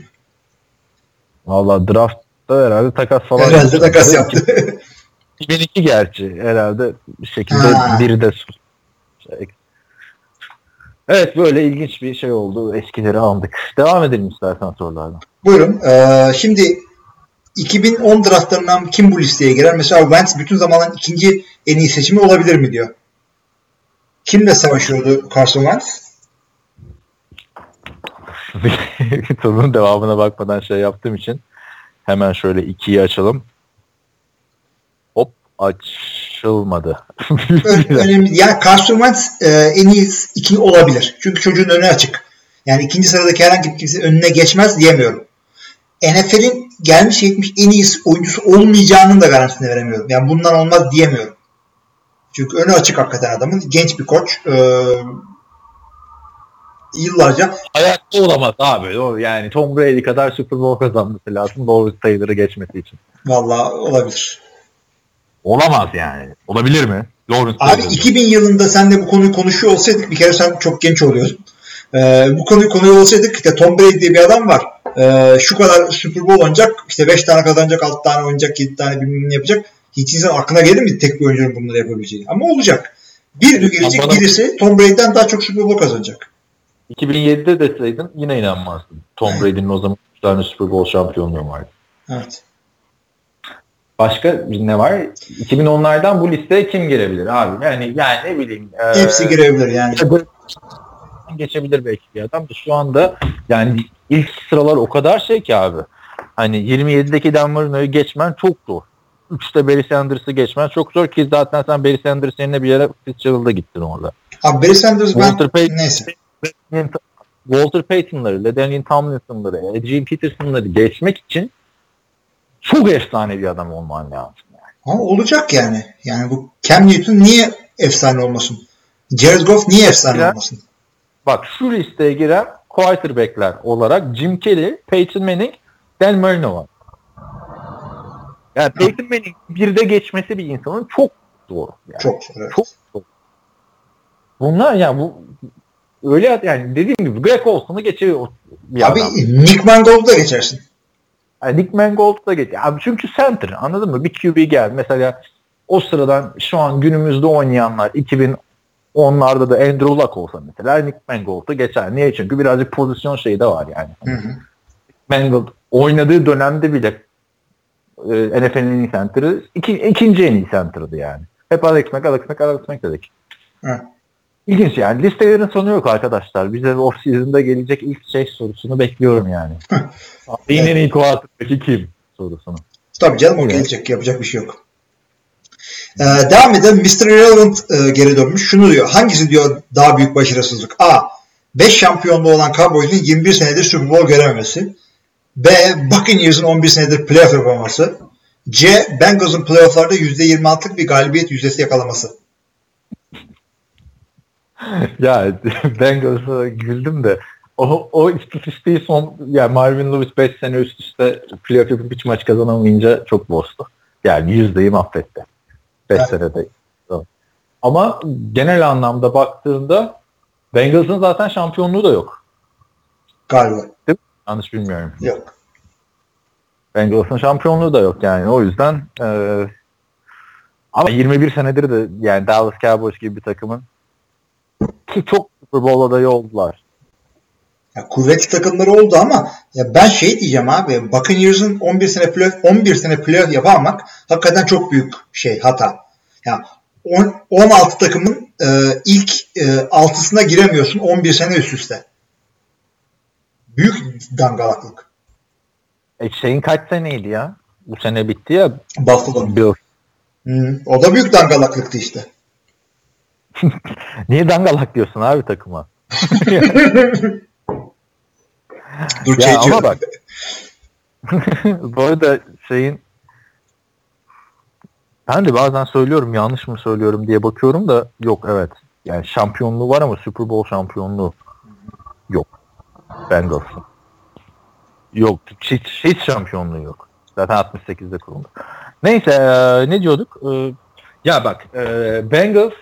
Valla draftta herhalde takas falan. Herhalde takas yaptı. (laughs) 2002 gerçi herhalde bir şekilde Ha. biri de. Şey. Evet böyle ilginç bir şey oldu. Eskileri aldık. Devam edelim istersen sorulardan. Buyurun. Ee, şimdi 2010 draftlarından kim bu listeye girer? Mesela Wentz bütün zamanların ikinci en iyi seçimi olabilir mi diyor. Kimle savaşıyordu Carson Wentz? (laughs) Sorunun devamına bakmadan şey yaptığım için hemen şöyle ikiyi açalım. Hop açılmadı. Önemli. Yani Carson Wentz e, en iyi iki olabilir. Çünkü çocuğun önü açık. Yani ikinci sıradaki herhangi bir kimse önüne geçmez diyemiyorum. NFL'in gelmiş geçmiş en iyi oyuncusu olmayacağının da garantisini veremiyorum. Yani bundan olmaz diyemiyorum. Çünkü önü açık hakikaten adamın. Genç bir koç. Ee, yıllarca Hayatta olamaz abi. O yani Tom Brady kadar Super Bowl kazanması lazım doğru sayıları geçmesi için. vallahi olabilir. Olamaz yani. Olabilir mi? Lawrence Abi Taylor. 2000 yılında senle bu konuyu konuşuyor olsaydık bir kere sen çok genç oluyordun. Ee, bu konuyu konuyu olsaydık işte Tom Brady diye bir adam var. Ee, şu kadar Super Bowl oynayacak, işte 5 tane kazanacak, 6 tane oynayacak, 7 tane bilmem ne yapacak. Hiç insan aklına gelir mi tek bir oyuncunun bunları yapabileceği? Ama olacak. Bir gün gelecek Bana- birisi Tom Brady'den daha çok Super Bowl kazanacak. 2007'de deseydin yine inanmazdım. Tom Brady'nin o zaman tane Super Bowl şampiyonluğum var. Evet. Başka ne var? 2010'lardan bu listeye kim girebilir abi? Yani yani ne bileyim. e, Hepsi girebilir yani. geçebilir belki bir adam da şu anda yani ilk sıralar o kadar şey ki abi. Hani 27'deki Dan Marino'yu geçmen çok zor. 3'te Barry Sanders'ı geçmen çok zor ki zaten sen Barry Sanders yerine bir yere Fitzgerald'a gittin orada. Abi Barry Sanders ben Walter Payton- neyse. Walter Payton'ları, LaDainian Tomlinson'ları, Adrian Peterson'ları geçmek için çok efsane bir adam olman lazım. Ama olacak yani. Yani bu Cam Newton niye efsane olmasın? Jared Goff niye efsane olmasın? Bak şu listeye giren quarterback'ler olarak Jim Kelly, Peyton Manning, Dan Marino var. Yani Peyton Manning birde geçmesi bir insanın çok zor. Yani. Çok evet. Çok zor. Bunlar yani bu öyle yani dediğim gibi Greg Olson'u geçiyor bir Abi adam. Nick Mangold'u da geçersin. Yani Nick Mangold da geçiyor. Abi çünkü center anladın mı? Bir QB gel. Mesela o sıradan şu an günümüzde oynayanlar 2010'larda da Andrew Luck olsa mesela Nick Mangold'u geçer. Niye? Çünkü birazcık pozisyon şeyi de var yani. Hı hı. Mangold oynadığı dönemde bile e, NFL'in en iyi center'ı iki, ikinci en iyi center'dı yani. Hep Alex Mack, Alex Mack, Alex Mack dedik. Hı. İlginç yani. Listelerin sonu yok arkadaşlar. Bize off season'da gelecek ilk şey sorusunu bekliyorum yani. Yine en iyi quarterback'i kim sorusunu. Tabii canım o gelecek. Yapacak bir şey yok. Ee, devam edelim. Mr. Irrelevant e, geri dönmüş. Şunu diyor. Hangisi diyor daha büyük başarısızlık? A. 5 şampiyonluğu olan Cowboys'un 21 senedir Super Bowl görememesi. B. Buccaneers'ın 11 senedir playoff yapamaması. C. Bengals'ın playofflarda %26'lık bir galibiyet yüzdesi yakalaması. (laughs) Ya (laughs) Bengals'a güldüm de o, o istatistiği son yani Marvin Lewis 5 sene üst üste playoff yapıp hiç maç kazanamayınca çok bozdu. Yani yüzdeyi mahvetti. 5 Evet. senede. Ama genel anlamda baktığında Bengals'ın zaten şampiyonluğu da yok. Galiba. Yanlış bilmiyorum. Yok. Bengals'ın şampiyonluğu da yok yani. O yüzden e, ama 21 senedir de yani Dallas Cowboys gibi bir takımın ki çok Super Bowl adayı oldular. Ya kuvvetli takımları oldu ama ya ben şey diyeceğim abi Buccaneers'ın 11 sene playoff 11 sene playoff yapamamak hakikaten çok büyük şey hata. Ya on- 16 takımın e, ilk e, altısına giremiyorsun 11 sene üst üste. Büyük dangalaklık. E şeyin kaç seneydi ya? Bu sene bitti ya. Buffalo. Bills. Hı, o da büyük dangalaklıktı işte. (laughs) Niye dangalak diyorsun abi takıma? (laughs) Dur Ya ama bak. (laughs) Bu arada şeyin ben de bazen söylüyorum yanlış mı söylüyorum diye bakıyorum da yok evet. Yani şampiyonluğu var ama Super Bowl şampiyonluğu yok. Bengals'ın. Yok. Hiç, hiç şampiyonluğu yok. Zaten 68'de kuruldu. Neyse e, ne diyorduk? E, ya bak e, Bengals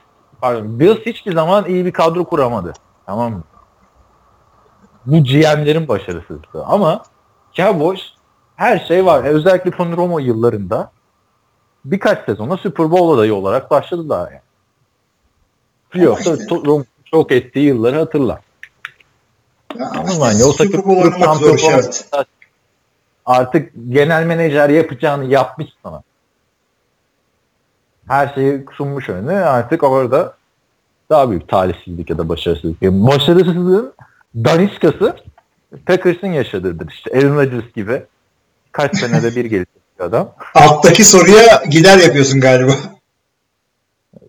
pardon Bills hiçbir zaman iyi bir kadro kuramadı. Tamam mı? Bu GM'lerin başarısızlığı. Ama Cowboys her şey var. E, Özellikle Tony Romo yıllarında birkaç sezona Super Bowl adayı olarak başladılar yani. Playoff'ta işte- Romo çok ettiği yılları hatırla. Ya ama işte mı? Hani o Super Bowl oynamak zor. Artık genel menajer yapacağını yapmış sana. Her şeyi sunmuş önüne. Artık orada daha büyük talihsizlik ya da başarısızlık. Yani başarısızlığın daniskası Packers'ın yaşadığıdır. İşte Aaron Rodgers gibi kaç senede bir gelecek adam. (laughs) Alttaki soruya gider yapıyorsun galiba.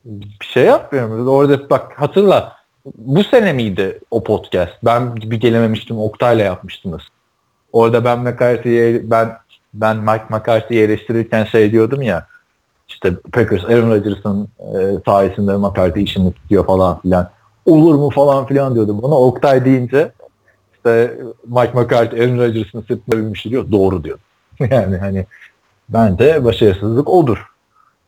Bir şey yapmıyorum. Orada bak hatırla. Bu sene miydi o podcast? Ben bir gelememiştim. Oktay'la yapmıştınız. Orada ben McCarthy'ye ben ben Mike McCarthy'yi eleştirirken şey diyordum ya işte Packers Aaron Rodgers'ın e, sayesinde McCarthy işini tutuyor falan filan. Olur mu falan filan diyordum bana. Oktay deyince işte Mike McCarthy Aaron Rodgers'ın sırtına binmiş diyor. Doğru diyor. (laughs) yani hani bence başarısızlık odur.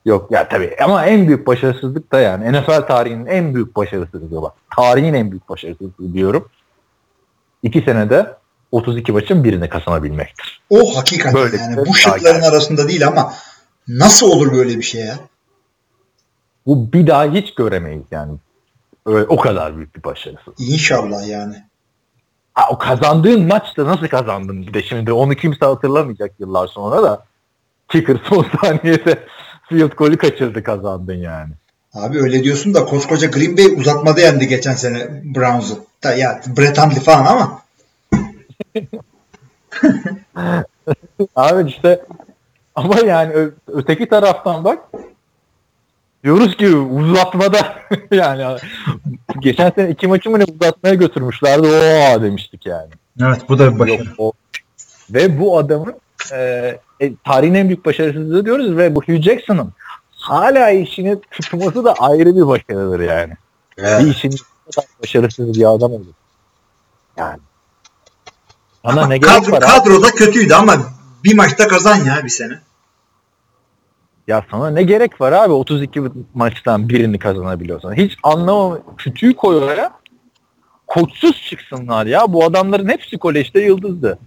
Yok ya tabii ama en büyük başarısızlık da yani NFL tarihinin en büyük başarısızlığı bak. Tarihin en büyük başarısızlığı diyorum. İki senede 32 maçın birini kazanabilmektir. O hakikaten Böyle yani bir bu şey şıkların arasında değil ama nasıl olur böyle bir şey ya? Bu bir daha hiç göremeyiz yani. Öyle, o kadar büyük bir başarısızlık. İnşallah yani. Ha, o kazandığın maçta nasıl kazandın bir de şimdi onu kimse hatırlamayacak yıllar sonra da kicker son (laughs) saniyede field golü kaçırdı kazandın yani. Abi öyle diyorsun da koskoca Green Bay uzatmada yendi geçen sene Browns'u. Da ya Brett Hundley falan ama. (laughs) Abi işte ama yani öteki taraftan bak diyoruz ki uzatmada (laughs) yani geçen sene iki maçı mı ne uzatmaya götürmüşlerdi o demiştik yani. Evet bu da bir Yok, o. Ve bu adamın e, e, tarihin en büyük başarısızlığı diyoruz ve bu Hugh Jackson'ın hala işini tutması da ayrı bir başarıdır yani. Evet. Bir işin başarısız bir adam olur. Yani. Sana Ama ne kadro, kadroda kötüydü ama bir maçta kazan ya bir sene. Ya sana ne gerek var abi 32 maçtan birini kazanabiliyorsan. Hiç anlamam. Kütüğü koy oraya. Koçsuz çıksınlar ya. Bu adamların hepsi kolejde yıldızdı.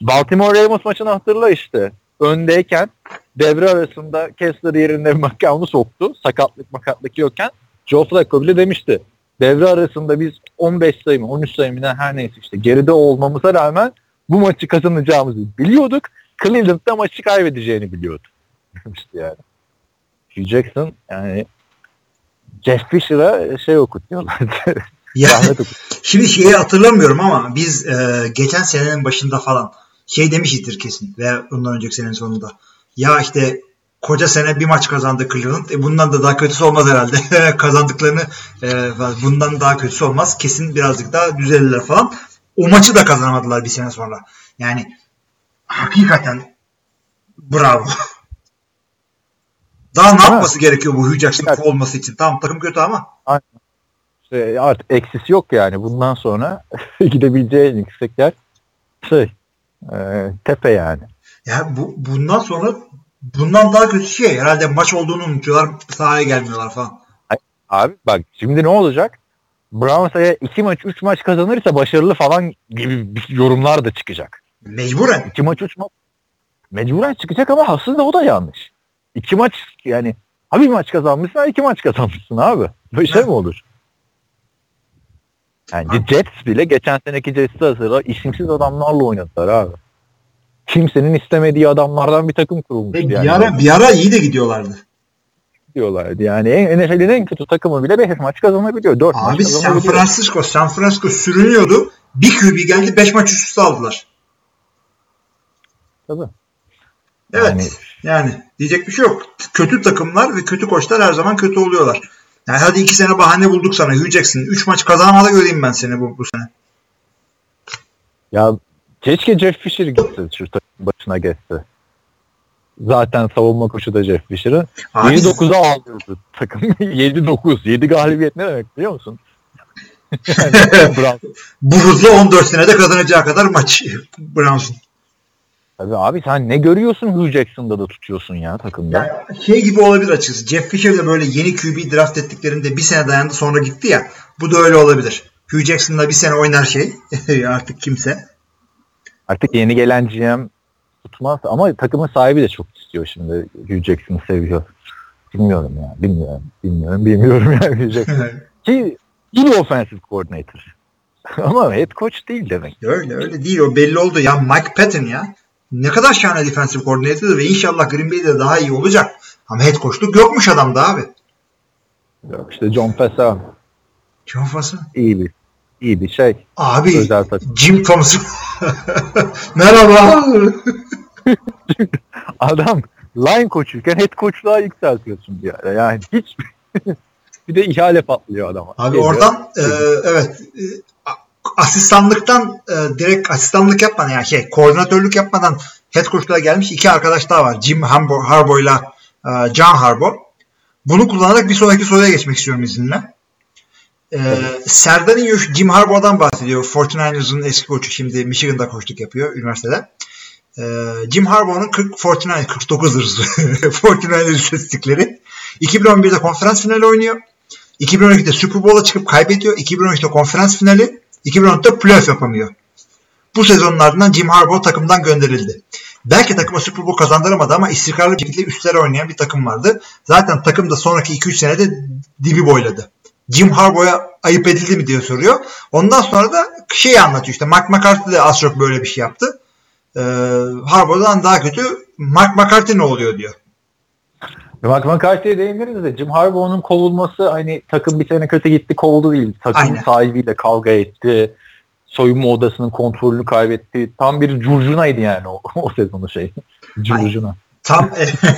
Baltimore Ravens maçını hatırla işte. Öndeyken devre arasında Kessler yerine (laughs) McCown'u soktu. Sakatlık makatlık yokken. Joe Flacco bile demişti. Devre arasında biz 15 sayı mı 13 sayı mı her neyse işte geride olmamıza rağmen bu maçı kazanacağımızı biliyorduk. Cleveland'da maçı kaybedeceğini biliyordu. Demişti yani. Hugh Jackson yani Jeff Fisher'a şey okutuyorlardı. (laughs) Ya, Rahmet okut. şimdi şeyi hatırlamıyorum ama biz e, geçen senenin başında falan şey demişizdir kesin veya ondan önceki senenin sonunda. Ya işte koca sene bir maç kazandı Cleveland. E bundan da daha kötüsü olmaz herhalde. (laughs) Kazandıklarını e, bundan daha kötüsü olmaz. Kesin birazcık daha düzelirler falan. O maçı da kazanamadılar bir sene sonra. Yani hakikaten bravo. Daha ne Ha. yapması gerekiyor bu Hugh Jackson olması için? Tamam takım kötü ama. İşte artık eksisi yok yani. Bundan sonra (laughs) gidebileceği en yüksek yer şey e, tepe yani. Ya bu bundan sonra bundan daha kötü şey herhalde maç olduğunu unutuyorlar sahaya gelmiyorlar falan. Abi bak şimdi ne olacak? Browns eğer iki maç üç maç kazanırsa başarılı falan gibi yorumlar da çıkacak. Mecburen. İki maç üç maç mecburen çıkacak ama aslında o da yanlış. İki maç yani ha bir maç kazanmışsın ha iki maç kazanmışsın abi. Böyle şey Ha. mi olur? Yani Jets bile geçen seneki Jets'i hazırla isimsiz adamlarla oynadılar abi. Kimsenin istemediği adamlardan bir takım kurulmuş yani. bir ara bir ara iyi de gidiyorlardı. diyorlardı. Yani en, NFL'in en kötü takımı bile 5 maç kazanabiliyor. 4 maç Abi San. Francisco, San Francisco sürünüyordu. Bir QB geldi 5 maç üst üste aldılar. Tabii. Evet. Yani- Yani, diyecek bir şey yok. Kötü takımlar ve kötü koçlar her zaman kötü oluyorlar. Yani hadi iki sene bahane bulduk sana Jackson. 3 maç kazanmada göreyim ben seni bu, bu sene. Ya keşke Jeff Fisher gitse şu başına geçse. Zaten savunma koçu da Jeff Fisher'ı. Abi- 7-9'a aldırdı takım. (laughs) 7-9. 7 galibiyet ne demek biliyor musun? (laughs) yani, Brown. Bu hızla 14 senede kazanacağı kadar maç Browns'un. Tabii abi sen ne görüyorsun Hugh Jackson'da da tutuyorsun ya takımda. Yani şey gibi olabilir açıkçası. Jeff Fisher de böyle yeni QB draft ettiklerinde bir sene dayandı sonra gitti ya. Bu da öyle olabilir. Hugh Jackson'la bir sene oynar şey. (laughs) Artık kimse. Artık yeni gelen GM tutmaz ama takımın sahibi de çok istiyor şimdi. Hugh Jackson'ı seviyor. Bilmiyorum ya. Bilmiyorum. Bilmiyorum. Bilmiyorum yani Hugh Jackson. (laughs) Ki iyi offensive coordinator. (laughs) ama head coach değil demek. öyle öyle değil o belli oldu. Ya Mike Patton ya. Ne kadar şahane defensive coordinator ve inşallah Green Bay'de daha iyi olacak. Ama head coachluk yokmuş adamda abi. Yok işte John Pesa John Foss'u. iyi bir iyi bir şey. Abi Özel takım. Jim Thompson. (laughs) Merhaba. (laughs) Adam line koçuyken head coachluğa yükseltiyorsun bir ara. Yani hiç (laughs) bir de ihale patlıyor adama. Abi Geliyor. oradan e, evet e, asistanlıktan e, direkt asistanlık yapmadan yani şey koordinatörlük yapmadan head coachluğa gelmiş iki arkadaş daha var. Jim Harbaugh, Harbaugh'la e, John Harbaugh. Bunu kullanarak bir sonraki soruya geçmek istiyorum izinle. E, Serdar'ın Yoş- Jim Harbaugh'dan bahsediyor. 49ers'ın eski koçu şimdi Michigan'da koçluk yapıyor üniversitede. E, Jim Harbaugh'un 40 49 49'ır 49ers istatistikleri. 2011'de konferans finali oynuyor. 2012'de Super Bowl'a çıkıp kaybediyor. 2013'te konferans finali. 2014'te playoff yapamıyor. Bu sezonun ardından Jim Harbaugh takımdan gönderildi. Belki takıma Super Bowl kazandıramadı ama istikrarlı bir şekilde üstlere oynayan bir takım vardı. Zaten takım da sonraki 2-3 senede dibi boyladı. Jim Harbaugh'a ayıp edildi mi diye soruyor. Ondan sonra da şey anlatıyor işte Mark McCarthy de az çok böyle bir şey yaptı. Ee, Harbaugh'dan daha kötü Mark McCarthy ne oluyor diyor. Mark McCarthy'ye değiniriz de Jim Harbaugh'un kovulması hani takım bir sene kötü gitti kovuldu değil. Takım Aynen. sahibiyle kavga etti. Soyunma odasının kontrolünü kaybetti. Tam bir curcunaydı yani o, (laughs) o sezonu şey. Curcuna. Tam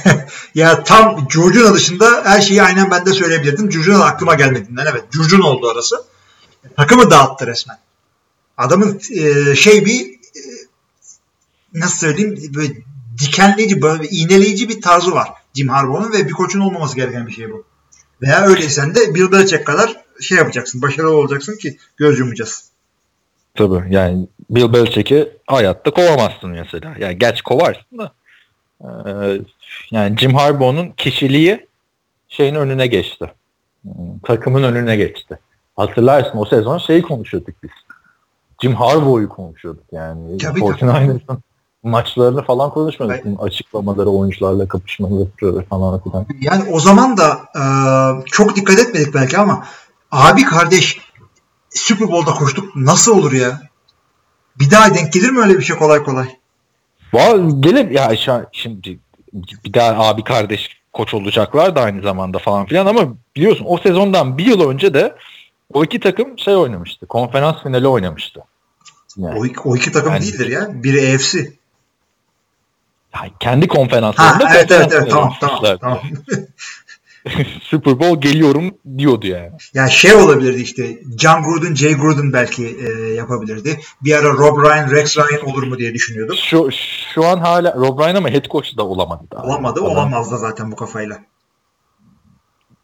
(laughs) ya tam Curcuna dışında her şeyi aynen ben de söyleyebilirdim. Curcuna aklıma gelmediğinden evet. Curcuna oldu arası. Takımı dağıttı resmen. Adamın e, şey bir e, nasıl söyleyeyim böyle dikenleyici böyle iğneleyici bir tarzı var Jim Harbaugh'un ve bir koçun olmaması gereken bir şey bu. Veya öyleysen de Bill Belichick kadar şey yapacaksın. Başarılı olacaksın ki göz yumacağız. Tabii yani Bill Belichick'i hayatta kovamazsın mesela. Yani gerçi kovarsın da. Ee, yani Jim Harbaugh'un kişiliği şeyin önüne geçti. Hmm, Takımın önüne geçti. Hatırlarsın o sezon şeyi konuşuyorduk biz. Jim Harbaugh'u konuşuyorduk yani. Tabii, 49ers'ın maçlarını falan konuşmadık. Açıklamaları, oyuncularla kapışmaları falan filan. Yani o zaman da e, çok dikkat etmedik belki ama abi kardeş Super Bowl'da koştuk nasıl olur ya? Bir daha denk gelir mi öyle bir şey kolay kolay? Valla gelip ya şu- şimdi bir daha abi kardeş koç olacaklar da aynı zamanda falan filan ama biliyorsun o sezondan bir yıl önce de o iki takım şey oynamıştı. Konferans finali oynamıştı. Yani, O, iki- o iki takım Yani- değildir ya. Biri AFC. Yani kendi Ha konferanslarında evet evet evet konferans tamam tamam tamam. (laughs) Super Bowl geliyorum diyordu yani. yani şey olabilirdi işte John Gruden, Jay Gruden belki e, yapabilirdi. Bir ara Rob Ryan, Rex Ryan olur mu diye düşünüyorduk. Şu şu an hala Rob Ryan ama head coach da olamadı daha. Olamadı, Adam- olamaz da zaten bu kafayla.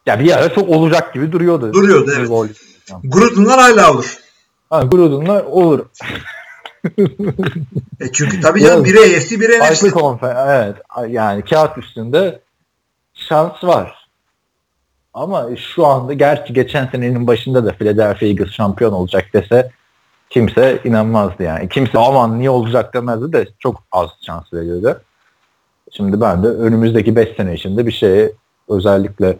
Ya bir ara çok olacak gibi duruyordu. Duruyordu, evet. Gol. Gruden'lar hala olur. Ha, Gruden'la olur. E çünkü tabii canım biri AFC, biri NFC. Farklı konfer evet yani kağıt üstünde şans var. Ama şu anda gerçi geçen senenin başında da Philadelphia Eagles şampiyon olacak dese kimse inanmazdı yani. Kimse aman niye olacak demezdi de çok az şans veriyordu. Şimdi ben de önümüzdeki 5 sene içinde bir şeye özellikle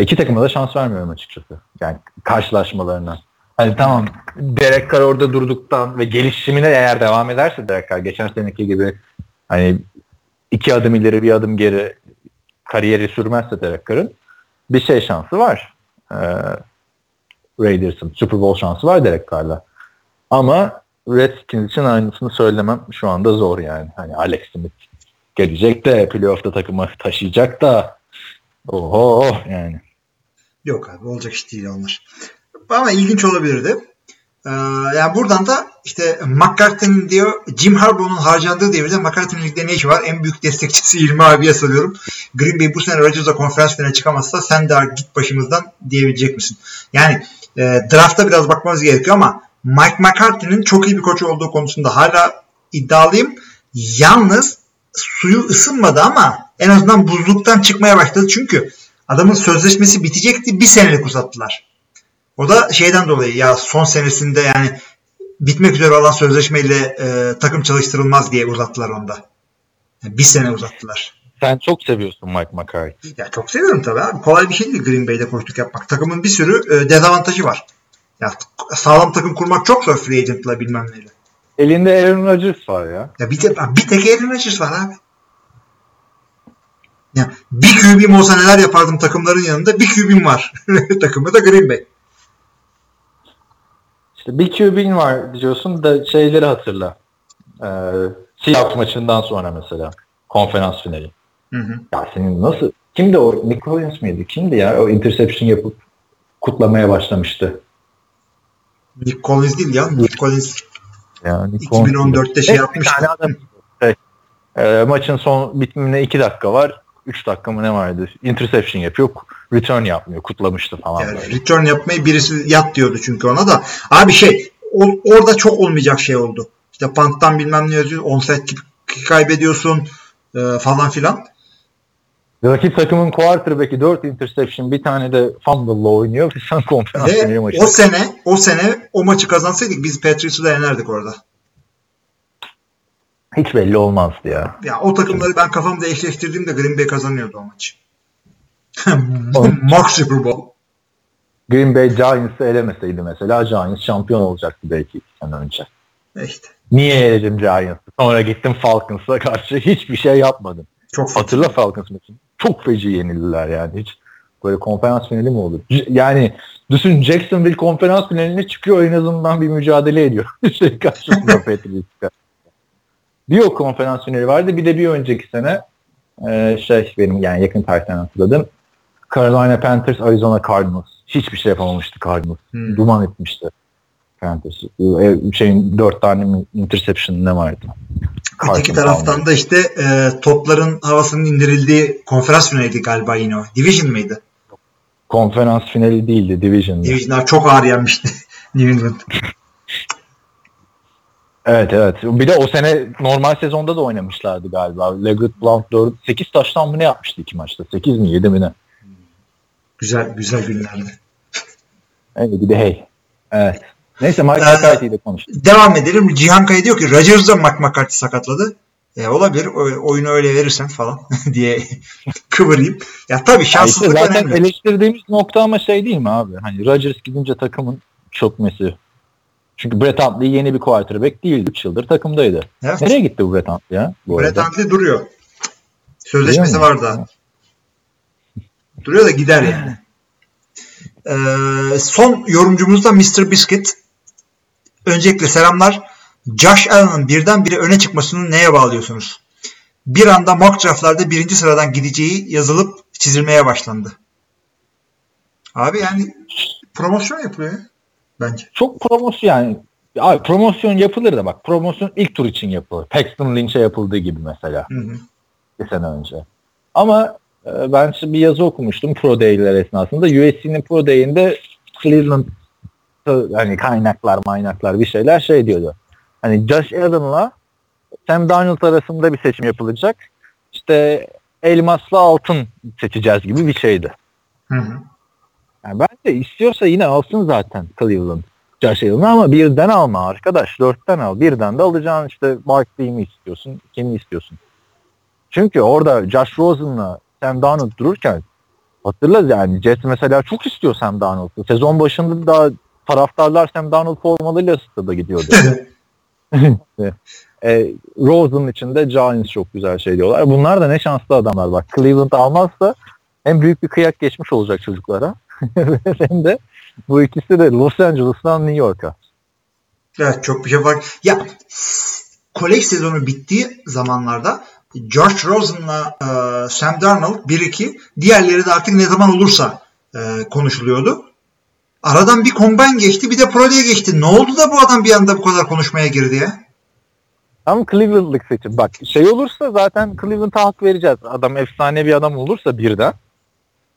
iki takıma da şans vermiyorum açıkçası. Yani karşılaşmalarına. Hani tamam Derek Carr orada durduktan ve gelişimine eğer devam ederse Derek Carr geçen seneki gibi hani iki adım ileri bir adım geri kariyeri sürmezse Derek Carr'ın bir şey şansı var. Ee, Raiders'ın Super Bowl şansı var Derek Carr'la. Ama Redskins için aynısını söylemem şu anda zor yani. Hani Alex Smith gelecek de playoff'ta takımı taşıyacak da oho yani. Yok abi olacak iş değil onlar. Ama ilginç olabilirdi. Ee, yani buradan da işte McCarthy'nin diyor Jim Harbaugh'un harcandığı devirde McCarthy'nin ligde ne işi var? En büyük destekçisi (laughs) İlmi abiye soruyorum. Green Bay bu sene Rodgers'a konferans finaline çıkamazsa sen de git başımızdan diyebilecek misin? Yani e, drafta biraz bakmamız gerekiyor ama Mike McCarthy'nin çok iyi bir koç olduğu konusunda hala iddialıyım. Yalnız suyu ısınmadı ama en azından buzluktan çıkmaya başladı. Çünkü adamın sözleşmesi bitecekti. Bir senelik uzattılar. O da şeyden dolayı ya son senesinde yani bitmek üzere olan sözleşmeyle e, takım çalıştırılmaz diye uzattılar onda. Yani bir sene uzattılar. Sen çok seviyorsun Mike McCarthy. Ya çok seviyorum tabii abi. Kolay bir şey değil Green Bay'de koçluk yapmak. Takımın bir sürü e, dezavantajı var. Ya sağlam takım kurmak çok zor free agent'la bilmem neyle. Elinde Aaron Rodgers var ya. Ya bir, te, bir tek Aaron Rodgers var abi. Ya bir QB'm olsa neler yapardım takımların yanında. Bir QB'm var. (laughs) Takımı da Green Bay. Bir QB'in var biliyorsun da şeyleri hatırla. Ee, Seahawks maçından sonra mesela konferans finali. Hı hı. Ya senin nasıl kimdi o Nick Collins miydi? Kimdi ya o interception yapıp kutlamaya başlamıştı. Nick Collins değil ya. Nick Collins Yani 2014'te şey yapmış. Bir tane adam. Şey, e, maçın son bitimine 2 dakika var. 3 dakika mı ne vardı? Interception yapıyor. Return yapmıyor. Kutlamıştı falan. Yani böyle. return yapmayı birisi yat diyordu çünkü ona da. Abi şey o- orada çok olmayacak şey oldu. İşte punt'tan bilmem ne yazıyor. Kick kaybediyorsun e, falan filan. Rakip takımın quarterback'i 4 interception bir tane de fumble'la oynuyor. (laughs) Sen konferans Ve maçı. o sene o sene o maçı kazansaydık biz Patriots'u da yenerdik orada. Hiç belli olmazdı ya. Ya o takımları ben kafamda eşleştirdiğimde Green Bay kazanıyordu o maçı. Oğlum. Mock Super Bowl. Green Bay Giants'ı elemeseydi mesela Giants şampiyon olacaktı belki iki sene önce. İşte. Niye eledim Giants'ı? Sonra gittim Falcons'a karşı hiçbir şey yapmadım. Çok Hatırla Falcons maçını. Çok feci yenildiler yani. Hiç böyle konferans finali mi olur? Yani düşün Jacksonville konferans finaline çıkıyor en azından bir mücadele ediyor. (laughs) şey karşısında (laughs) Patriots'ta. Bir o konferans finali vardı. Bir de bir önceki sene e, şey benim yani yakın tarihten hatırladım. Carolina Panthers, Arizona Cardinals. Hiçbir şey yapamamıştı Cardinals. Hmm. Duman etmişti. Panthers. E, Şeyin dört tane interception ne vardı? Öteki taraftan da işte e, topların havasının indirildiği konferans finaliydi galiba yine o. Division mıydı? Konferans finali değildi, division'dı. Division'lar çok ağır yenmişti (laughs) New England. Evet evet. Bir de o sene normal sezonda da oynamışlardı galiba. Leggett Blount 4, 8 taştan mı ne yapmıştı iki maçta? 8 mi 7 mi ne? Güzel güzel günlerdi. Evet bir de hey. Evet. Neyse Mike Ee, McCarthy'yi de konuştuk. Devam edelim. Cihan Kaya diyor ki Rodgers'da Mike McCarthy sakatladı. E, olabilir. O, oyunu öyle verirsen falan (laughs) diye (laughs) kıvırayım. Ya tabii Ya işte şanssızlık zaten önemli. eleştirdiğimiz nokta ama şey değil mi abi? Hani Rodgers gidince takımın çökmesi. Çünkü Brett Hundley yeni bir quarterback değildi. 3 yıldır takımdaydı. Evet. Nereye gitti bu Brett Hundley ya? Bu Brett arada? Hundley duruyor. Sözleşmesi var mu? Duruyor da gider yani. Ee, son yorumcumuz da Mr. Biscuit. Öncelikle selamlar. Josh Allen'ın birdenbire öne çıkmasını neye bağlıyorsunuz? Bir anda mock draftlarda birinci sıradan gideceği yazılıp çizilmeye başlandı. Abi yani promosyon yapılıyor ya. Bence. Çok promosyon yani. Abi promosyon yapılır da bak promosyon ilk tur için yapılır. Paxton Lynch'e yapıldığı gibi mesela. Hı hı. bir sene önce. Ama ben şimdi bir yazı okumuştum Pro Day'ler esnasında. USC'nin Pro Day'inde Cleveland hani kaynaklar maynaklar bir şeyler şey diyordu. Hani Josh Allen'la Sam Darnold arasında bir seçim yapılacak. İşte elmasla altın seçeceğiz gibi bir şeydi. Hı hı. Yani bence istiyorsa yine alsın zaten Cleveland. Josh Allen'ı ama birden alma arkadaş. Dörtten al. Birden de alacağın işte Barkley'i mi istiyorsun? Kimi istiyorsun? Çünkü orada Josh Rosen'la Sam Darnold dururken hatırla yani Jets mesela çok istiyor Sam Darnold'u. Sezon başında da taraftarlar Sam Darnold formalarıyla stada gidiyordu. (laughs) (laughs) e, Rosen için de Giants çok güzel şey diyorlar. Bunlar da ne şanslı adamlar bak. Cleveland almazsa hem büyük bir kıyak geçmiş olacak çocuklara (laughs) hem de bu ikisi de Los Angeles'tan New York'a. Evet çok bir şey var. Ya kolej sezonu bittiği zamanlarda George Rosen'la e, Sam Darnold 1-2 diğerleri de artık ne zaman olursa e, konuşuluyordu. Aradan bir combine geçti bir de pro Day'e geçti. Ne oldu da bu adam bir anda bu kadar konuşmaya girdi ya? Ama Cleveland'lık seçim. Bak şey olursa zaten Cleveland'a hak vereceğiz. Adam efsane bir adam olursa birden.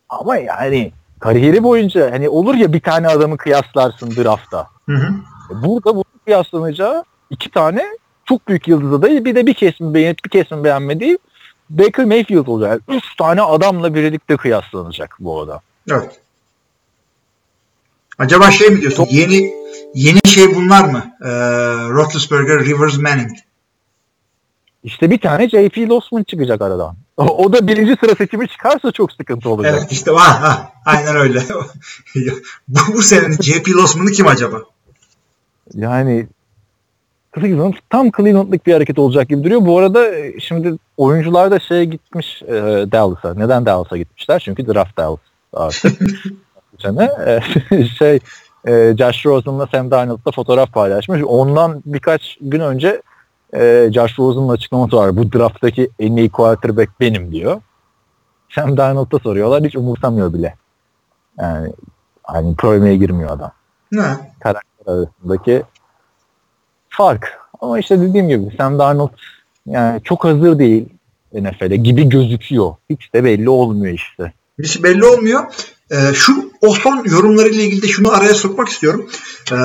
Ama yani kariyeri boyunca hani olur ya bir tane adamı kıyaslarsın draftta. Hı hı. E, Burada bu kıyaslanacağı iki tane çok büyük yıldız adayı bir de bir kesim beğenip bir kesim beğenmediği Baker Mayfield olacak. Yani üç tane adamla birlikte kıyaslanacak bu adam. Evet. Acaba şey mi diyorsun? Yeni yeni şey bunlar mı? E, Roethlisberger, Rivers, Manning. İşte bir tane JP Losman çıkacak aradan. O, o da birinci sıra seçimi çıkarsa çok sıkıntı olacak. Evet işte ha, ha, aynen öyle. (laughs) bu, bu senenin JP Losman'ı kim acaba? Yani Cleveland tam Cleveland'lık bir hareket olacak gibi duruyor. Bu arada e, şimdi oyuncular da şeye gitmiş e, Dallas'a. Neden Dallas'a gitmişler? Çünkü draft Dallas artık. (laughs) Sene e, (laughs) şey e, Josh Rosen'la Sam Darnold'la fotoğraf paylaşmış. Ondan birkaç gün önce e, Josh Rosen'ın açıklaması var. Bu drafttaki en iyi quarterback benim diyor. Sam Darnold'a soruyorlar. Hiç umursamıyor bile. Yani hani problemeye girmiyor adam Ne? karakter arasındaki fark. Ama işte dediğim gibi Sam Darnold yani çok hazır değil NFL'e gibi gözüküyor. Hiç de belli olmuyor işte. Şey belli olmuyor. Ee, şu o son yorumlarıyla ilgili de şunu araya sokmak istiyorum. Ee,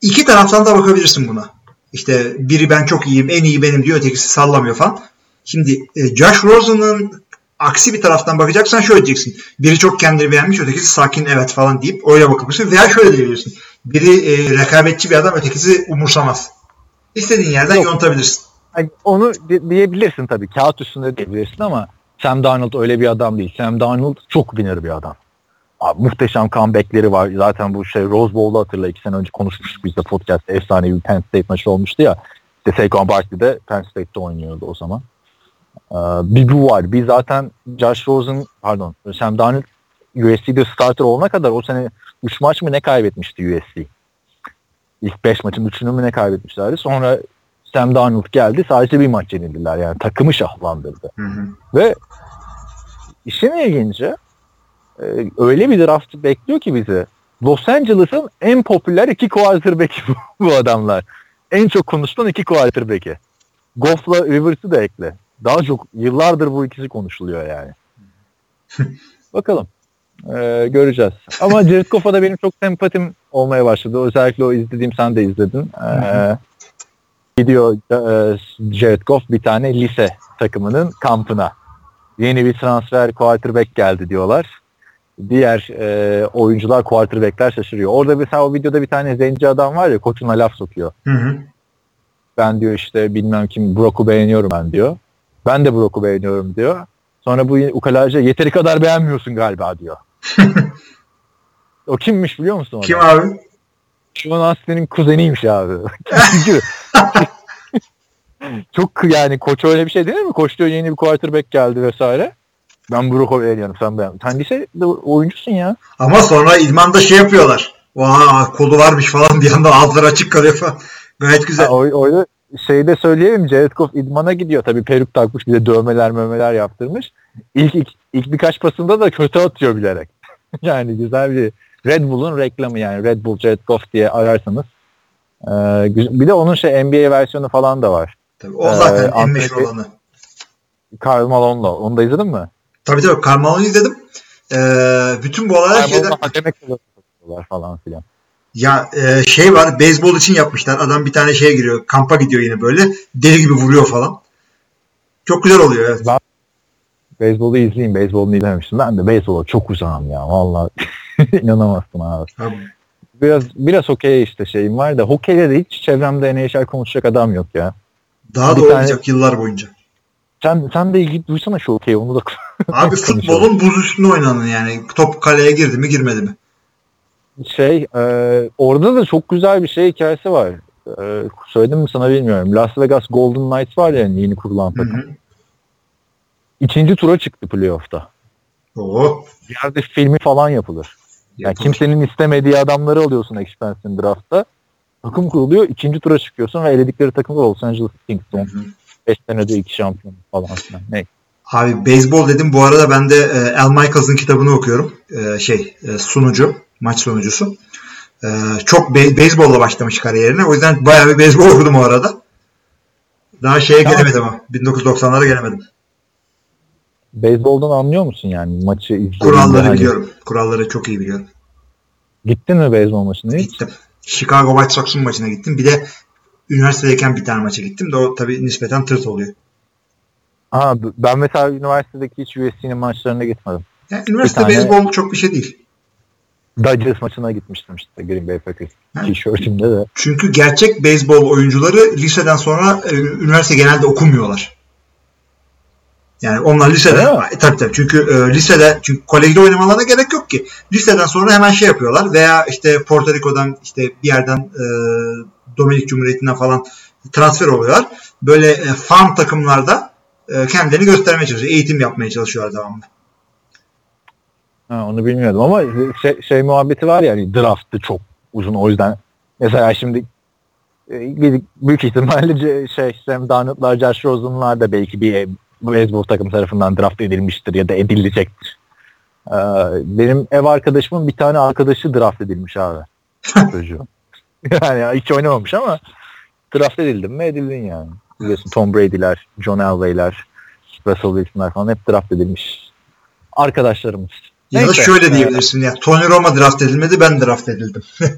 iki taraftan da bakabilirsin buna. İşte biri ben çok iyiyim, en iyi benim diyor, ötekisi sallamıyor falan. Şimdi e, Josh Rosen'ın aksi bir taraftan bakacaksan şöyle diyeceksin. Biri çok kendini beğenmiş, ötekisi sakin evet falan deyip öyle bakabilirsin. Veya şöyle diyebilirsin. Biri e, rekabetçi bir adam, ötekisi umursamaz. İstediğin yerden Yok. yontabilirsin. Yani onu di- diyebilirsin tabii. Kağıt üstünde diyebilirsin ama Sam Darnold öyle bir adam değil. Sam Darnold çok winner bir adam. Abi, muhteşem comebackleri var. Zaten bu şey Rose Bowl'u hatırla. iki sene önce konuşmuştuk biz de podcast'te. Efsane bir Penn State maçı olmuştu ya. İşte Saquon Barkley de Penn State'de oynuyordu o zaman. Ee, bir bu var. Bir zaten Josh Rosen pardon Sam Darnold USC'de starter olana kadar o sene 3 maç mı ne kaybetmişti USC? İlk 5 maçın 3'ünü mü ne kaybetmişlerdi? Sonra Sam Darnold geldi. Sadece bir maç yenildiler. Yani takımı şahlandırdı. Hı hı. Ve işin ilginci e, öyle bir draft bekliyor ki bizi. Los Angeles'ın en popüler iki quarterback'i bu, (laughs) bu adamlar. En çok konuşulan iki quarterback'i. Goff'la Rivers'ı da ekle. Daha çok yıllardır bu ikisi konuşuluyor yani. (laughs) Bakalım. Ee, göreceğiz. Ama Jared Goff'a da benim çok sempatim olmaya başladı. Özellikle o izlediğim sen de izledin. Ee, gidiyor e, Jared Goff bir tane lise takımının kampına. Yeni bir transfer quarterback geldi diyorlar. Diğer e, oyuncular quarterbackler şaşırıyor. Orada mesela o videoda bir tane zenci adam var ya koçuna laf sokuyor. Hı hı. Ben diyor işte bilmem kim Brock'u beğeniyorum ben diyor. Ben de Brock'u beğeniyorum diyor. Sonra bu ukalaca yeteri kadar beğenmiyorsun galiba diyor. O kimmiş biliyor musun? Kim adam? abi? Sean Astin'in kuzeniymiş abi. Çünkü (laughs) çok yani koç öyle bir şey değil mi? Koç diyor yeni bir quarterback geldi vesaire. Ben Brock'u beğeniyorum sen beğen. Sen lisede oyuncusun ya. Ama sonra idmanda şey yapıyorlar. Vaa kolu varmış falan bir yandan ağızları açık kalıyor falan. Gayet güzel. Ha, o, orada şeyi de söyleyelim. Jared Goff idmana gidiyor. Tabii peruk takmış bir de dövmeler mömeler yaptırmış. İlk, ilk, ilk birkaç pasında da kötü atıyor bilerek. (laughs) yani güzel bir Red Bull'un reklamı yani Red Bull Jared Goff diye ararsanız. Ee, bir de onun şey NBA versiyonu falan da var. Tabii, o zaten Ee, en meşhur olanı. Karl Malone'la. Onu da izledin mi? Tabii tabii Karmal'ı izledim. Ee, bütün bu olaylar Karl şeyden... Hakeme falan filan. Ya e, şey var beyzbol için yapmışlar. Adam bir tane şeye giriyor. Kampa gidiyor yine böyle. Deli gibi vuruyor falan. Çok güzel oluyor evet. Beyzbolu izleyeyim. Beyzbolunu izlememiştim. Ben de beyzbola çok uzağım ya. Vallahi (laughs) inanamazsın abi. Abi, Biraz biraz hokey işte şeyim var da hokeyde de hiç çevremde NHL konuşacak adam yok ya. Daha Bir da tane- olmayacak yıllar boyunca. Sen sen de ilgi duysana şu hokeyi onu da (laughs) Abi futbolun buz üstünde oynanın yani. Top kaleye girdi mi girmedi mi? Şey e, orada da çok güzel bir şey hikayesi var. E, söyledim mi sana bilmiyorum. Las Vegas Golden Knights var ya yeni kurulan Hı takım. hı. İkinci tura çıktı playoff'ta. Oo. Yerde filmi falan yapılır. Yani Yapılır. kimsenin istemediği adamları alıyorsun expansion draftta. Takım kuruluyor. ikinci tura çıkıyorsun ve eledikleri takım da Los Angeles Kings. Son hı. 5 senede iki şampiyon falan filan. Ne? Abi beyzbol dedim. Bu arada ben de e, Al Michaels'ın kitabını okuyorum. E, şey e, sunucu. Maç sunucusu. E, çok be- beyzbolla başlamış kariyerine. O yüzden bayağı bir beyzbol okudum o arada. Daha şeye gelemedim ama. 1990'lara gelemedim. Beyzboldan anlıyor musun yani maçı izlediğinde? Kuralları hani- biliyorum. Kuralları çok iyi biliyorum. Gittin mi beyzbol maçına hiç? Gittim. Chicago White Sox'un maçına gittim. Bir de üniversitedeyken bir tane maça gittim de o tabii nispeten tırt oluyor. Aa, ben mesela üniversitedeki hiç USC'nin maçlarına gitmedim. Yani üniversite Bir tane- beyzbol çok bir şey değil. Dodgers maçına gitmiştim işte Green Bay Packers. Tişörtümde de. Çünkü gerçek beyzbol oyuncuları liseden sonra e, üniversite genelde okumuyorlar. Yani onlar lisede e, tabii tabii çünkü e, lisede çünkü kolejde oynamalarına gerek yok ki. Liseden sonra hemen şey yapıyorlar veya işte Porto Rico'dan işte bir yerden e, Dominik Cumhuriyeti'nden falan transfer oluyorlar. Böyle e, farm takımlarda e, kendilerini göstermeye çalışıyor. Eğitim yapmaya çalışıyorlar devamlı. Ha, onu bilmiyordum ama şey, şey muhabbeti var ya hani draftı çok uzun o yüzden mesela şimdi e, büyük ihtimalle şey Sam Darnold'lar, Josh Rosen'lar da belki bir beyzbol takım tarafından draft edilmiştir ya da edilecektir. Ee, benim ev arkadaşımın bir tane arkadaşı draft edilmiş abi. (laughs) Çocuğu. yani hiç oynamamış ama draft edildin mi edildin yani. Biliyorsun Tom Brady'ler, John Elway'ler, Russell Wilson'lar falan hep draft edilmiş arkadaşlarımız. Ya Neyse. şöyle diyebilirsin ya Tony Roma draft edilmedi ben draft edildim. (laughs)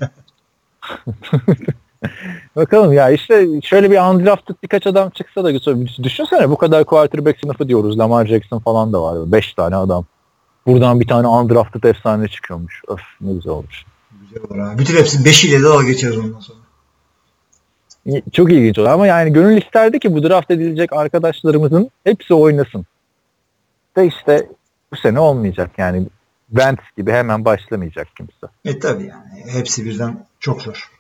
(laughs) Bakalım ya işte şöyle bir undrafted birkaç adam çıksa da. Düşünsene bu kadar quarterback sınıfı diyoruz. Lamar Jackson falan da var. 5 tane adam. Buradan bir tane undrafted efsane çıkıyormuş. Öf ne güzel olmuş. Güzel olur ha. Bütün hepsi 5 ile de geçeriz ondan sonra. Çok ilginç olur ama yani gönül isterdi ki bu draft edilecek arkadaşlarımızın hepsi oynasın. De işte bu sene olmayacak yani. Wentz gibi hemen başlamayacak kimse. E tabi yani hepsi birden çok zor.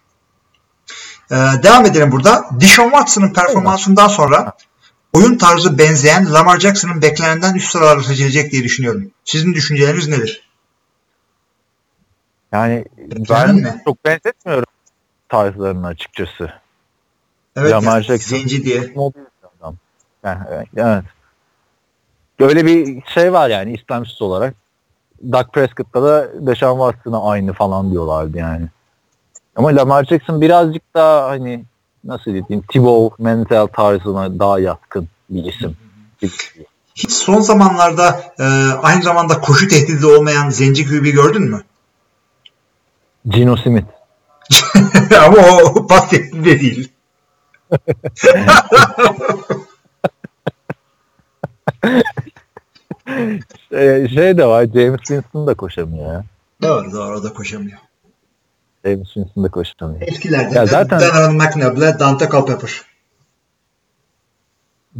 Ee, devam edelim burada. Dishon Watson'ın performansından sonra oyun tarzı benzeyen Lamar Jackson'ın beklenenden üst sıralarda seçilecek diye düşünüyorum. Sizin düşünceleriniz nedir? Yani ben mi? çok benzetmiyorum tarzlarını açıkçası. Evet, Lamar yani Jackson. zenci diye. Yani, evet, evet. Böyle bir şey var yani İslamsız olarak. Dak Prescott'ta da Deshaun Watson'a aynı falan diyorlardı yani. Ama Lamar Jackson birazcık daha hani nasıl diyeyim Thibaut mental tarzına daha yatkın bir isim. Hiç son zamanlarda e, aynı zamanda koşu tehdidi olmayan zenci QB gördün mü? Gino Smith. (laughs) Ama o pas tehdidi de değil. (laughs) Ee, şey de var James Winston da koşamıyor ya. Doğru doğru o da koşamıyor. James Winston da koşamıyor. Eskilerden Ya zaten- Donovan McNabb'le Dante Culpepper.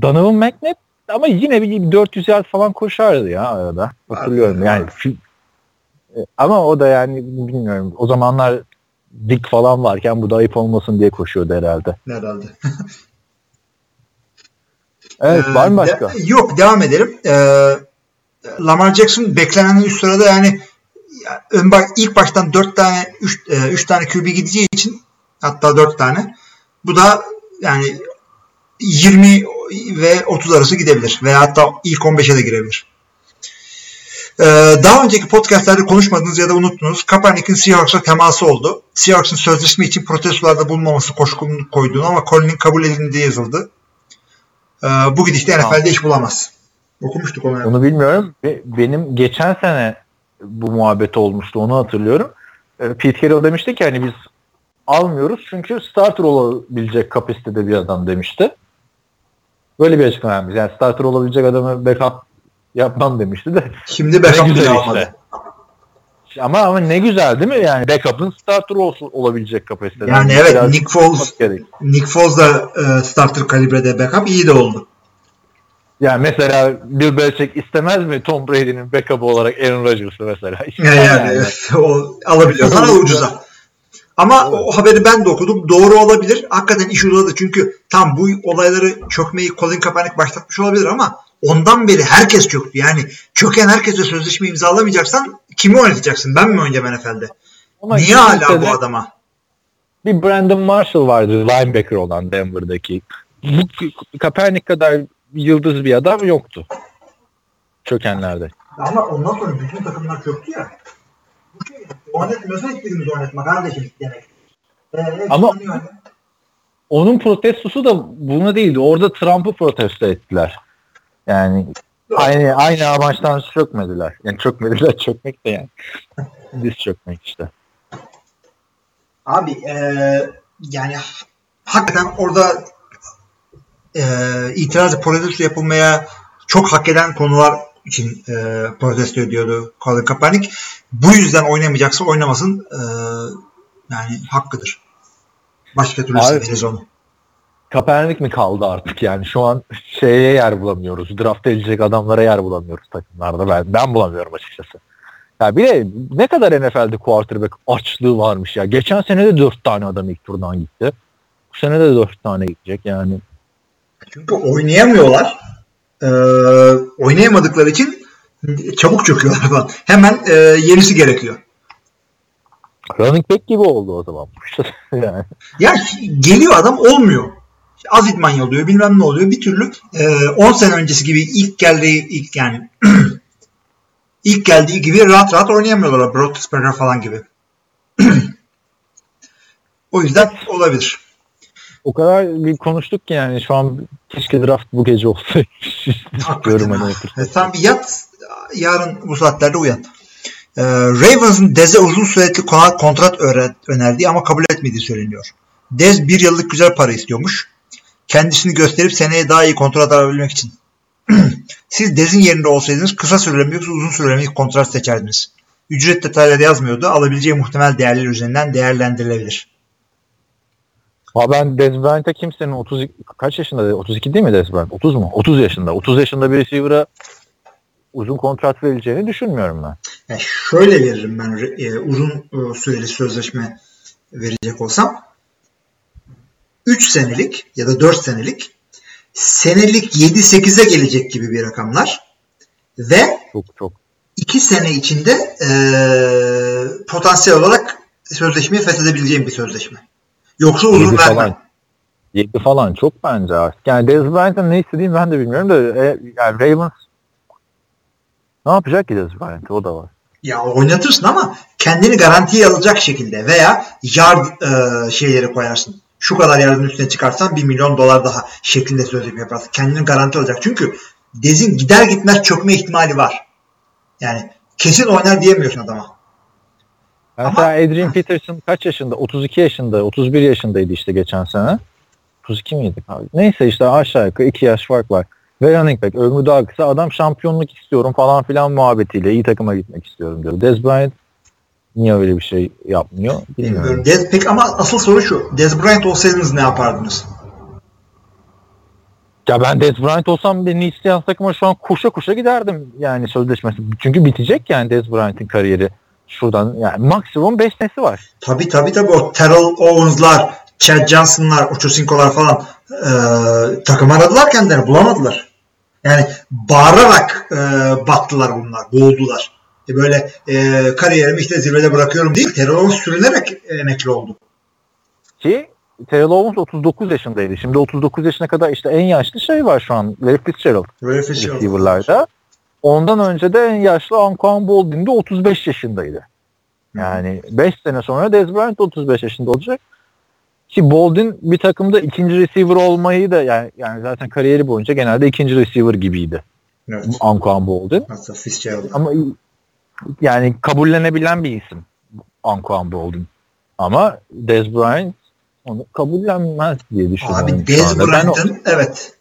Donovan McNabb ama yine bir 400 yard falan koşardı ya arada. Hatırlıyorum yani. E, Ama o da yani bilmiyorum. O zamanlar dik falan varken bu da ayıp olmasın diye koşuyordu herhalde. Herhalde. (laughs) Evet Ee, var mı başka? de- yok devam edelim. Ee, Lamar Jackson beklenenin üst sırada yani ya, ön bak ilk baştan 4 tane 3 3 tane QB gideceği için hatta 4 tane. Bu da yani 20 ve 30 arası gidebilir veya hatta ilk 15'e de girebilir. Ee, daha önceki podcastlerde konuşmadınız ya da unuttunuz. Kaepernick'in Seahawks'a teması oldu. Seahawks'ın sözleşme için protestolarda bulunmaması koşulunu koyduğunu ama Colin'in kabul edildiği yazıldı. Ee, bu gidişte NFL'de iş bulamaz. Okumuştuk onu. Onu bilmiyorum. Be- Benim geçen sene bu muhabbet olmuştu onu hatırlıyorum. Ee, Pete Carroll demişti ki hani biz almıyoruz çünkü starter olabilecek kapasitede bir adam demişti. Böyle bir açıklama yapmış. Yani starter olabilecek adamı backup yapmam demişti de. Şimdi backup bile almadı. Ama ama ne güzel değil mi? Yani backup'ın starter olsun, olabilecek kapasitede. Yani evet Biraz Nick Foles. Nick Foles da e, starter kalibrede backup iyi de oldu. Yani mesela Bill Belichick istemez mi Tom Brady'nin backup'ı olarak Aaron Rodgers'ı mesela? (laughs) Yani, İstemez yani evet, o alabiliyorsan ucuza. Ama o haberi ben de okudum. Doğru olabilir. Hakikaten iş uzadı. Çünkü tam bu olayları çökmeyi Colin Kaepernick başlatmış olabilir ama ondan beri herkes çöktü. Yani çöken herkese sözleşme imzalamayacaksan kimi oynatacaksın? Ben mi oynayacağım NFL'de? Ama Niye hala bu adama? Bir Brandon Marshall vardı linebacker olan Denver'daki. Bu Kaepernick kadar yıldız bir adam yoktu. Çökenlerde. Ama ondan sonra bütün takımlar çöktü ya. Bu şey, oynatmıyorsa hiçbirimiz oynatma kardeşim demek. Ee, hepsi Ama- yani. Onun protestosu da buna değildi. Orada Trump'ı protesto ettiler. Yani aynı aynı amaçtan çökmediler. Yani çökmediler (laughs) çökmek de yani. Diz çökmek işte. Abi eee, yani hakikaten orada eee itiraz protesto yapılmaya çok hak eden konular için eee, protesto ediyordu Colin Kaepernick. Bu yüzden oynamayacaksa oynamasın eee, yani hakkıdır. Başka türlü severiz onu. Kaepernick mi kaldı artık yani şu an şeye yer bulamıyoruz. Draft edilecek adamlara yer bulamıyoruz takımlarda. Ben, ben bulamıyorum açıkçası. Ya bir de ne kadar NFL'de quarterback açlığı varmış ya. Geçen sene de 4 tane adam ilk turdan gitti. Bu sene de 4 tane gidecek yani. Çünkü oynayamıyorlar. Eee, oynayamadıkları için çabuk çöküyorlar falan. Hemen eee, yenisi gerekiyor. Running back gibi oldu o zaman. (laughs) yani. Ya geliyor adam olmuyor. Az idman yolluyor bilmem ne oluyor. Bir türlü e, 10 sene öncesi gibi ilk geldiği ilk yani (clears throat) ilk geldiği gibi rahat rahat oynayamıyorlar. Broadspurger falan gibi. (clears throat) o yüzden olabilir. O kadar bir konuştuk ki yani şu an keşke draft bu gece olsa. İstiyorum hani. E, sen bir yat yarın bu saatlerde uyan. E, Ravens'ın Dez'e uzun sürekli kona- kontrat önerdiği ama kabul etmediği söyleniyor. Dez bir yıllık güzel para istiyormuş. Kendisini gösterip seneye daha iyi kontrat alabilmek için. (clears throat) Siz Dez'in yerinde olsaydınız kısa süreli mi yoksa uzun süreli mi kontrat seçerdiniz? Ücret detayları yazmıyordu. Alabileceği muhtemel değerler üzerinden değerlendirilebilir. Ha ben Dez Bryant'a kimsenin 30 kaç yaşında? 32 değil mi Dez Bryant? 30 mu? 30 yaşında. 30 yaşında bir receiver'a uzun kontrat verileceğini düşünmüyorum ben. Yani şöyle veririm ben e, uzun e, süreli sözleşme verecek olsam 3 senelik ya da 4 senelik senelik 7-8'e gelecek gibi bir rakamlar ve Çok çok 2 sene içinde e, potansiyel olarak sözleşmeyi feshedebileceğim bir sözleşme. Yoksa uzun Yedi vermem. falan. 7 falan çok bence artık. Yani Dez Bryant'ın ne istediğini ben de bilmiyorum da e, yani Ravens ne yapacak ki Dez Bryant? O da var. Ya oynatırsın ama kendini garantiye alacak şekilde veya yard e, şeyleri koyarsın. Şu kadar yardın üstüne çıkarsan 1 milyon dolar daha şeklinde sözleşme yaparsın. Kendini garanti alacak. Çünkü Dez'in gider gitmez çökme ihtimali var. Yani kesin oynar diyemiyorsun adama. Mesela Adrian Peterson kaç yaşında? 32 yaşında, 31 yaşındaydı işte geçen sene. 32 miydi abi? Neyse işte aşağı yukarı 2 yaş fark var. Ve running back ömrü daha kısa adam şampiyonluk istiyorum falan filan muhabbetiyle iyi takıma gitmek istiyorum diyor. Dez Bryant niye öyle bir şey yapmıyor bilmiyorum. Bilmiyorum. Dez, peki ama asıl soru şu. Dez Bryant olsaydınız ne yapardınız? Ya ben Dez Bryant olsam beni isteyen takıma şu an koşa koşa giderdim yani sözleşmesi. Çünkü bitecek yani Dez Bryant'in kariyeri. Şuradan yani maksimum 5 nesi var. Tabii tabii tabii o Terrell Owens'lar, Chad Johnson'lar, Ochocinco'lar falan e, takım aradılar kendilerini bulamadılar. Yani bağırarak e, battılar bunlar, boğuldular. E, böyle e, kariyerimi işte zirvede bırakıyorum değil. Terrell Owens sürünerek emekli oldu. Ki Terrell Owens 39 yaşındaydı. Şimdi 39 yaşına kadar işte en yaşlı şey var şu an. Larry Fitzgerald oldu. receiver'larda. Ondan önce de en yaşlı Anquan Boldin de 35 yaşındaydı. Yani 5 sene sonra Dez Bryant 35 yaşında olacak. Ki Boldin bir takımda ikinci receiver olmayı da yani, yani zaten kariyeri boyunca genelde ikinci receiver gibiydi. Evet. Anquan Boldin. Hatta Fitzgerald. Ama yani kabullenebilen bir isim Anquan Boldin. Ama Dez Bryant onu kabullenmez diye düşünüyorum. Abi Dez Bryant'ın evet.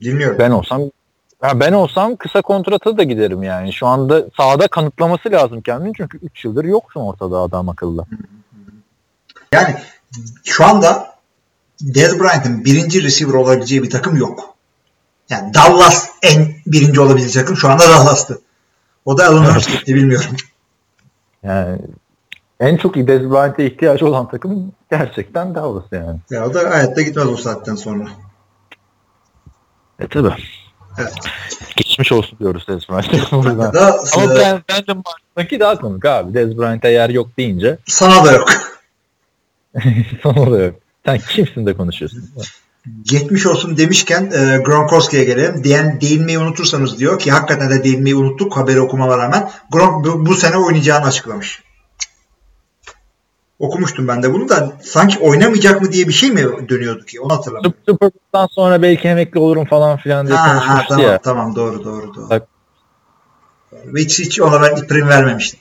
Dinliyorum. ben olsam ya ben olsam kısa kontrata da giderim yani. Şu anda sahada kanıtlaması lazım kendini çünkü 3 yıldır yoksun ortada adam akıllı. Yani şu anda Dez Bryant'ın birinci receiver olabileceği bir takım yok. Yani Dallas en birinci olabilecek takım şu anda Dallas'tı. O da Allen Hurst gitti bilmiyorum. Yani en çok Dez Bryant'e ihtiyacı olan takım gerçekten Dallas yani. Ya o da hayatta gitmez o saatten sonra. E tabi. Evet. Geçmiş olsun diyoruz Dez. (laughs) Da, Ama e, ben, bence Martin'daki daha komik abi. Dez Bryant'e yer yok deyince sana da yok. (laughs) sana da yok. Sen kimsin de konuşuyorsun? Geçmiş olsun demişken e, Gronkowski'ye gelelim. Diyen, değinmeyi unutursanız diyor ki hakikaten de değinmeyi unuttuk haberi okumama rağmen. Gronk bu, bu sene oynayacağını açıklamış. Okumuştum ben de bunu da sanki oynamayacak mı diye bir şey mi dönüyordu ki onu hatırlamıyorum. Super Bowl'dan sonra belki emekli olurum falan filan diye Ha, ha, konuşmuştu tamam ya. tamam doğru doğru doğru. Bak. Hiç, hiç ona ben prim vermemiştim.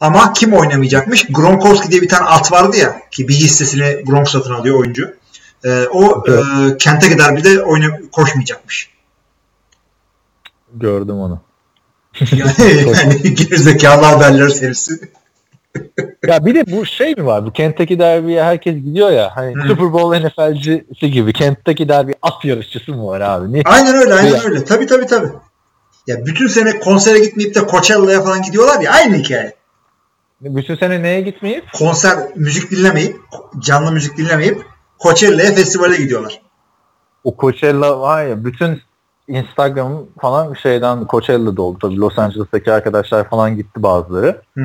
Ama kim oynamayacakmış? Gronkowski diye bir tane at vardı ya ki bir hissesini Gronk satın alıyor oyuncu. Ee, o Evet. e, Kentucky Derby'de oyna, koşmayacakmış. Gördüm onu. Yani, (laughs) yani (laughs) gerizekalı haberler serisi. (laughs) Ya bir de bu şey mi var? Bu Kentucky Derby'ye herkes gidiyor ya. Hani Hı. Super Bowl NFL'cisi gibi. Kentucky Derby at yarışçısı mı var abi? Niye? Aynen öyle aynen Ya. öyle. Tabii tabii tabii. Ya bütün sene konsere gitmeyip de Coachella'ya falan gidiyorlar ya aynı hikaye. Bütün sene neye gitmeyip? Konser müzik dinlemeyip canlı müzik dinlemeyip Coachella'ya festivale gidiyorlar. O Coachella var ya bütün Instagram falan şeyden Coachella'da oldu. Tabii Los Angeles'taki arkadaşlar falan gitti bazıları. Hı.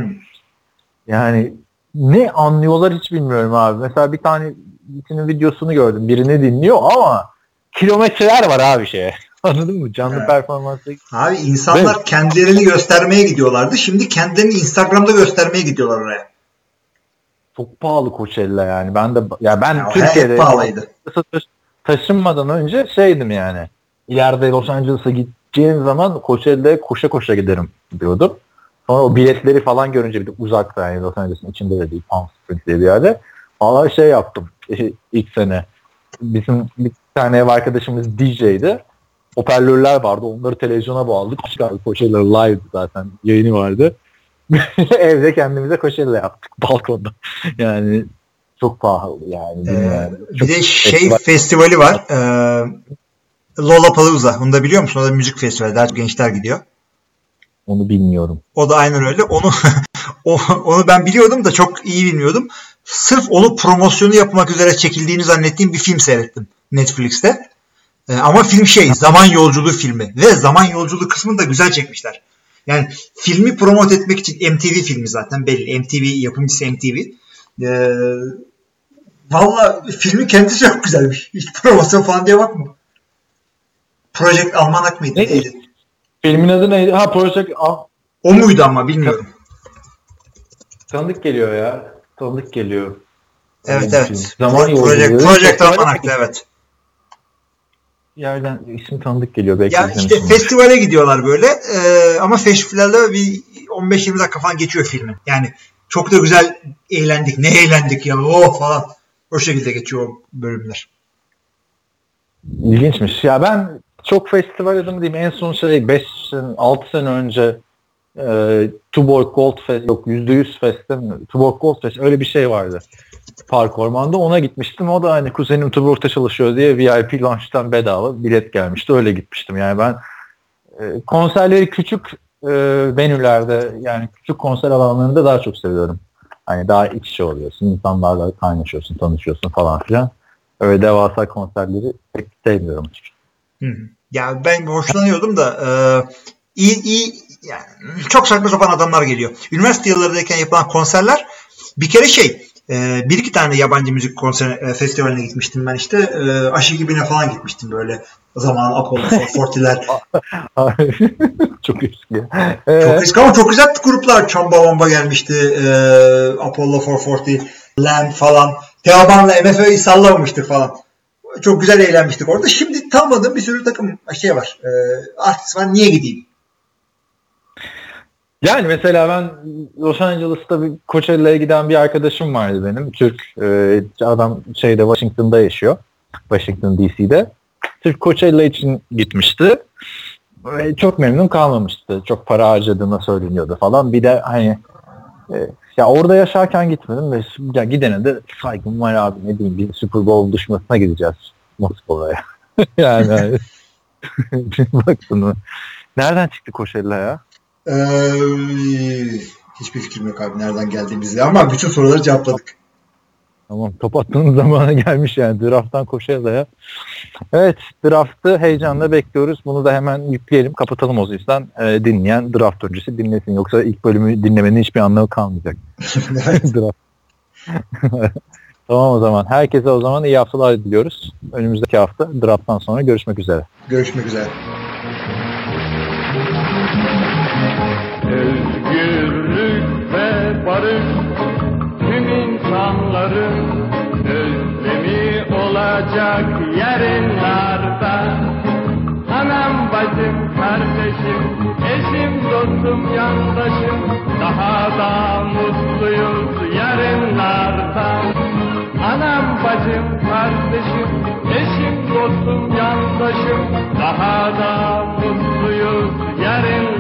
Yani ne anlıyorlar hiç bilmiyorum abi. Mesela bir tane birisinin videosunu gördüm. Birini dinliyor ama kilometreler var abi şeye. (laughs) Anladın mı? Canlı Evet. performansı. Abi insanlar kendilerini göstermeye gidiyorlardı. Şimdi kendilerini Instagram'da göstermeye gidiyorlar oraya. Çok pahalı Coachella yani. Ben de ya ben Ya, Türkiye'de pahalıydı. taş- taşınmadan önce şeydim yani. İleride Los Angeles'a gideceğim zaman Coachella'ya koşa koşa giderim diyordum. Sonra o biletleri falan görünce bir de uzakta yani Los Angeles'ın içinde de değil Palm Springs diye bir yerde. Valla şey yaptım ilk sene. Bizim bir tane ev arkadaşımız DJ'di. Hoparlörler vardı. Onları televizyona bağladık. Çıkardı Coachella live zaten yayını vardı. (laughs) Evde kendimize Coachella yaptık balkonda. (laughs) Yani çok pahalı yani. Ee, yani. bir de şey festival- festivali var. Ee, Lollapalooza. Onu da biliyor musun? O da müzik festivali. Daha çok gençler gidiyor. Onu bilmiyorum. O da aynen öyle. Onu (laughs) onu ben biliyordum da çok iyi bilmiyordum. Sırf onu promosyonu yapmak üzere çekildiğini zannettiğim bir film seyrettim Netflix'te. Ee, ama film şey zaman yolculuğu filmi ve zaman yolculuğu kısmını da güzel çekmişler. Yani filmi promote etmek için MTV filmi zaten belli. MTV yapımcısı MTV. Ee, Valla filmin kendisi çok güzelmiş. Hiç promosyon falan diye bakma. Project Almanak mıydı? Ne? Filmin adı neydi? Ha Project ah, O muydu ama bilmiyorum. tanıdık geliyor ya. Tanıdık geliyor. Evet Film. evet. Zaman Project, yolculuğu. Project Çok Almanak'tı evet. Yerden ismi tanıdık geliyor belki. Ya işte izlemişimdir. festivale gidiyorlar böyle Ee, ama festivalde bir 15-20 dakika falan geçiyor filmin. Yani çok da güzel eğlendik. Ne eğlendik ya oh falan. O şekilde geçiyor o bölümler. İlginçmiş. Ya ben çok festival adamı diyeyim. En son şey 5 sene, 6 sene önce e, Tuborg Gold Fest yok %100 Fest'te mi? Tuborg Gold Fest öyle bir şey vardı. Park Orman'da ona gitmiştim. O da hani kuzenim Tuborg'da çalışıyor diye VIP lunch'tan bedava bilet gelmişti. Öyle gitmiştim. Yani ben e, konserleri küçük e, menülerde yani küçük konser alanlarında daha çok seviyorum. Hani daha iç içe oluyorsun. insanlarla kaynaşıyorsun, tanışıyorsun falan filan. Öyle devasa konserleri pek sevmiyorum açıkçası. Hı hı. Ya ben hoşlanıyordum da e, iyi iyi yani çok saçma sapan adamlar geliyor. Üniversite yıllarındayken yapılan konserler bir kere şey e, bir iki tane yabancı müzik konser e, festivaline gitmiştim ben işte. E, Aşı gibine falan gitmiştim böyle. O zaman Apollo 440'ler. (laughs) (laughs) çok eski. çok Ee, eski ama çok güzel gruplar. Çamba Wamba gelmişti. E, Apollo 440, Lamb falan. Teoman'la MFÖ'yü sallamamıştık falan. Çok güzel eğlenmiştik orada. Şimdi tanımadığım bir sürü takım şey var. E, artist var. Niye gideyim? yani mesela ben Los Angeles'ta bir Coachella'ya giden bir arkadaşım vardı benim. Türk e, adam şeyde Washington'da yaşıyor. Washington DC'de. Türk Coachella için gitmişti. Ve çok memnun kalmamıştı. Çok para harcadığına söyleniyordu falan. Bir de hani e, ya orada yaşarken gitmedim ve ya gidene de saygım var abi ne diyeyim bir Super Bowl düşmasına gideceğiz Moskova'ya. (laughs) yani hani, baktın Nereden çıktı Coachella ya? Ee, hiçbir fikrim yok abi nereden geldiğimizde ama bütün soruları cevapladık. Tamam top attığınız (laughs) zamana gelmiş yani drafttan Coachella'ya. Evet draftı heyecanla bekliyoruz. Bunu da hemen yükleyelim kapatalım o yüzden e, dinleyen draft öncesi dinlesin. Yoksa ilk bölümü dinlemenin hiçbir anlamı kalmayacak. (laughs) (laughs) Draft. tamam o zaman. Herkese o zaman iyi haftalar diliyoruz. Önümüzdeki hafta drafttan sonra görüşmek üzere. Görüşmek üzere. Özgürlük ve barış insanların özlemi olacak yarınlarda. Anam, bacım, kardeşim, eşim, dostum, yandaşım daha da mutluyuz yarınlarda. Anam, bacım, kardeşim, eşim, dostum, yandaşım daha da mutluyuz yarınlarda.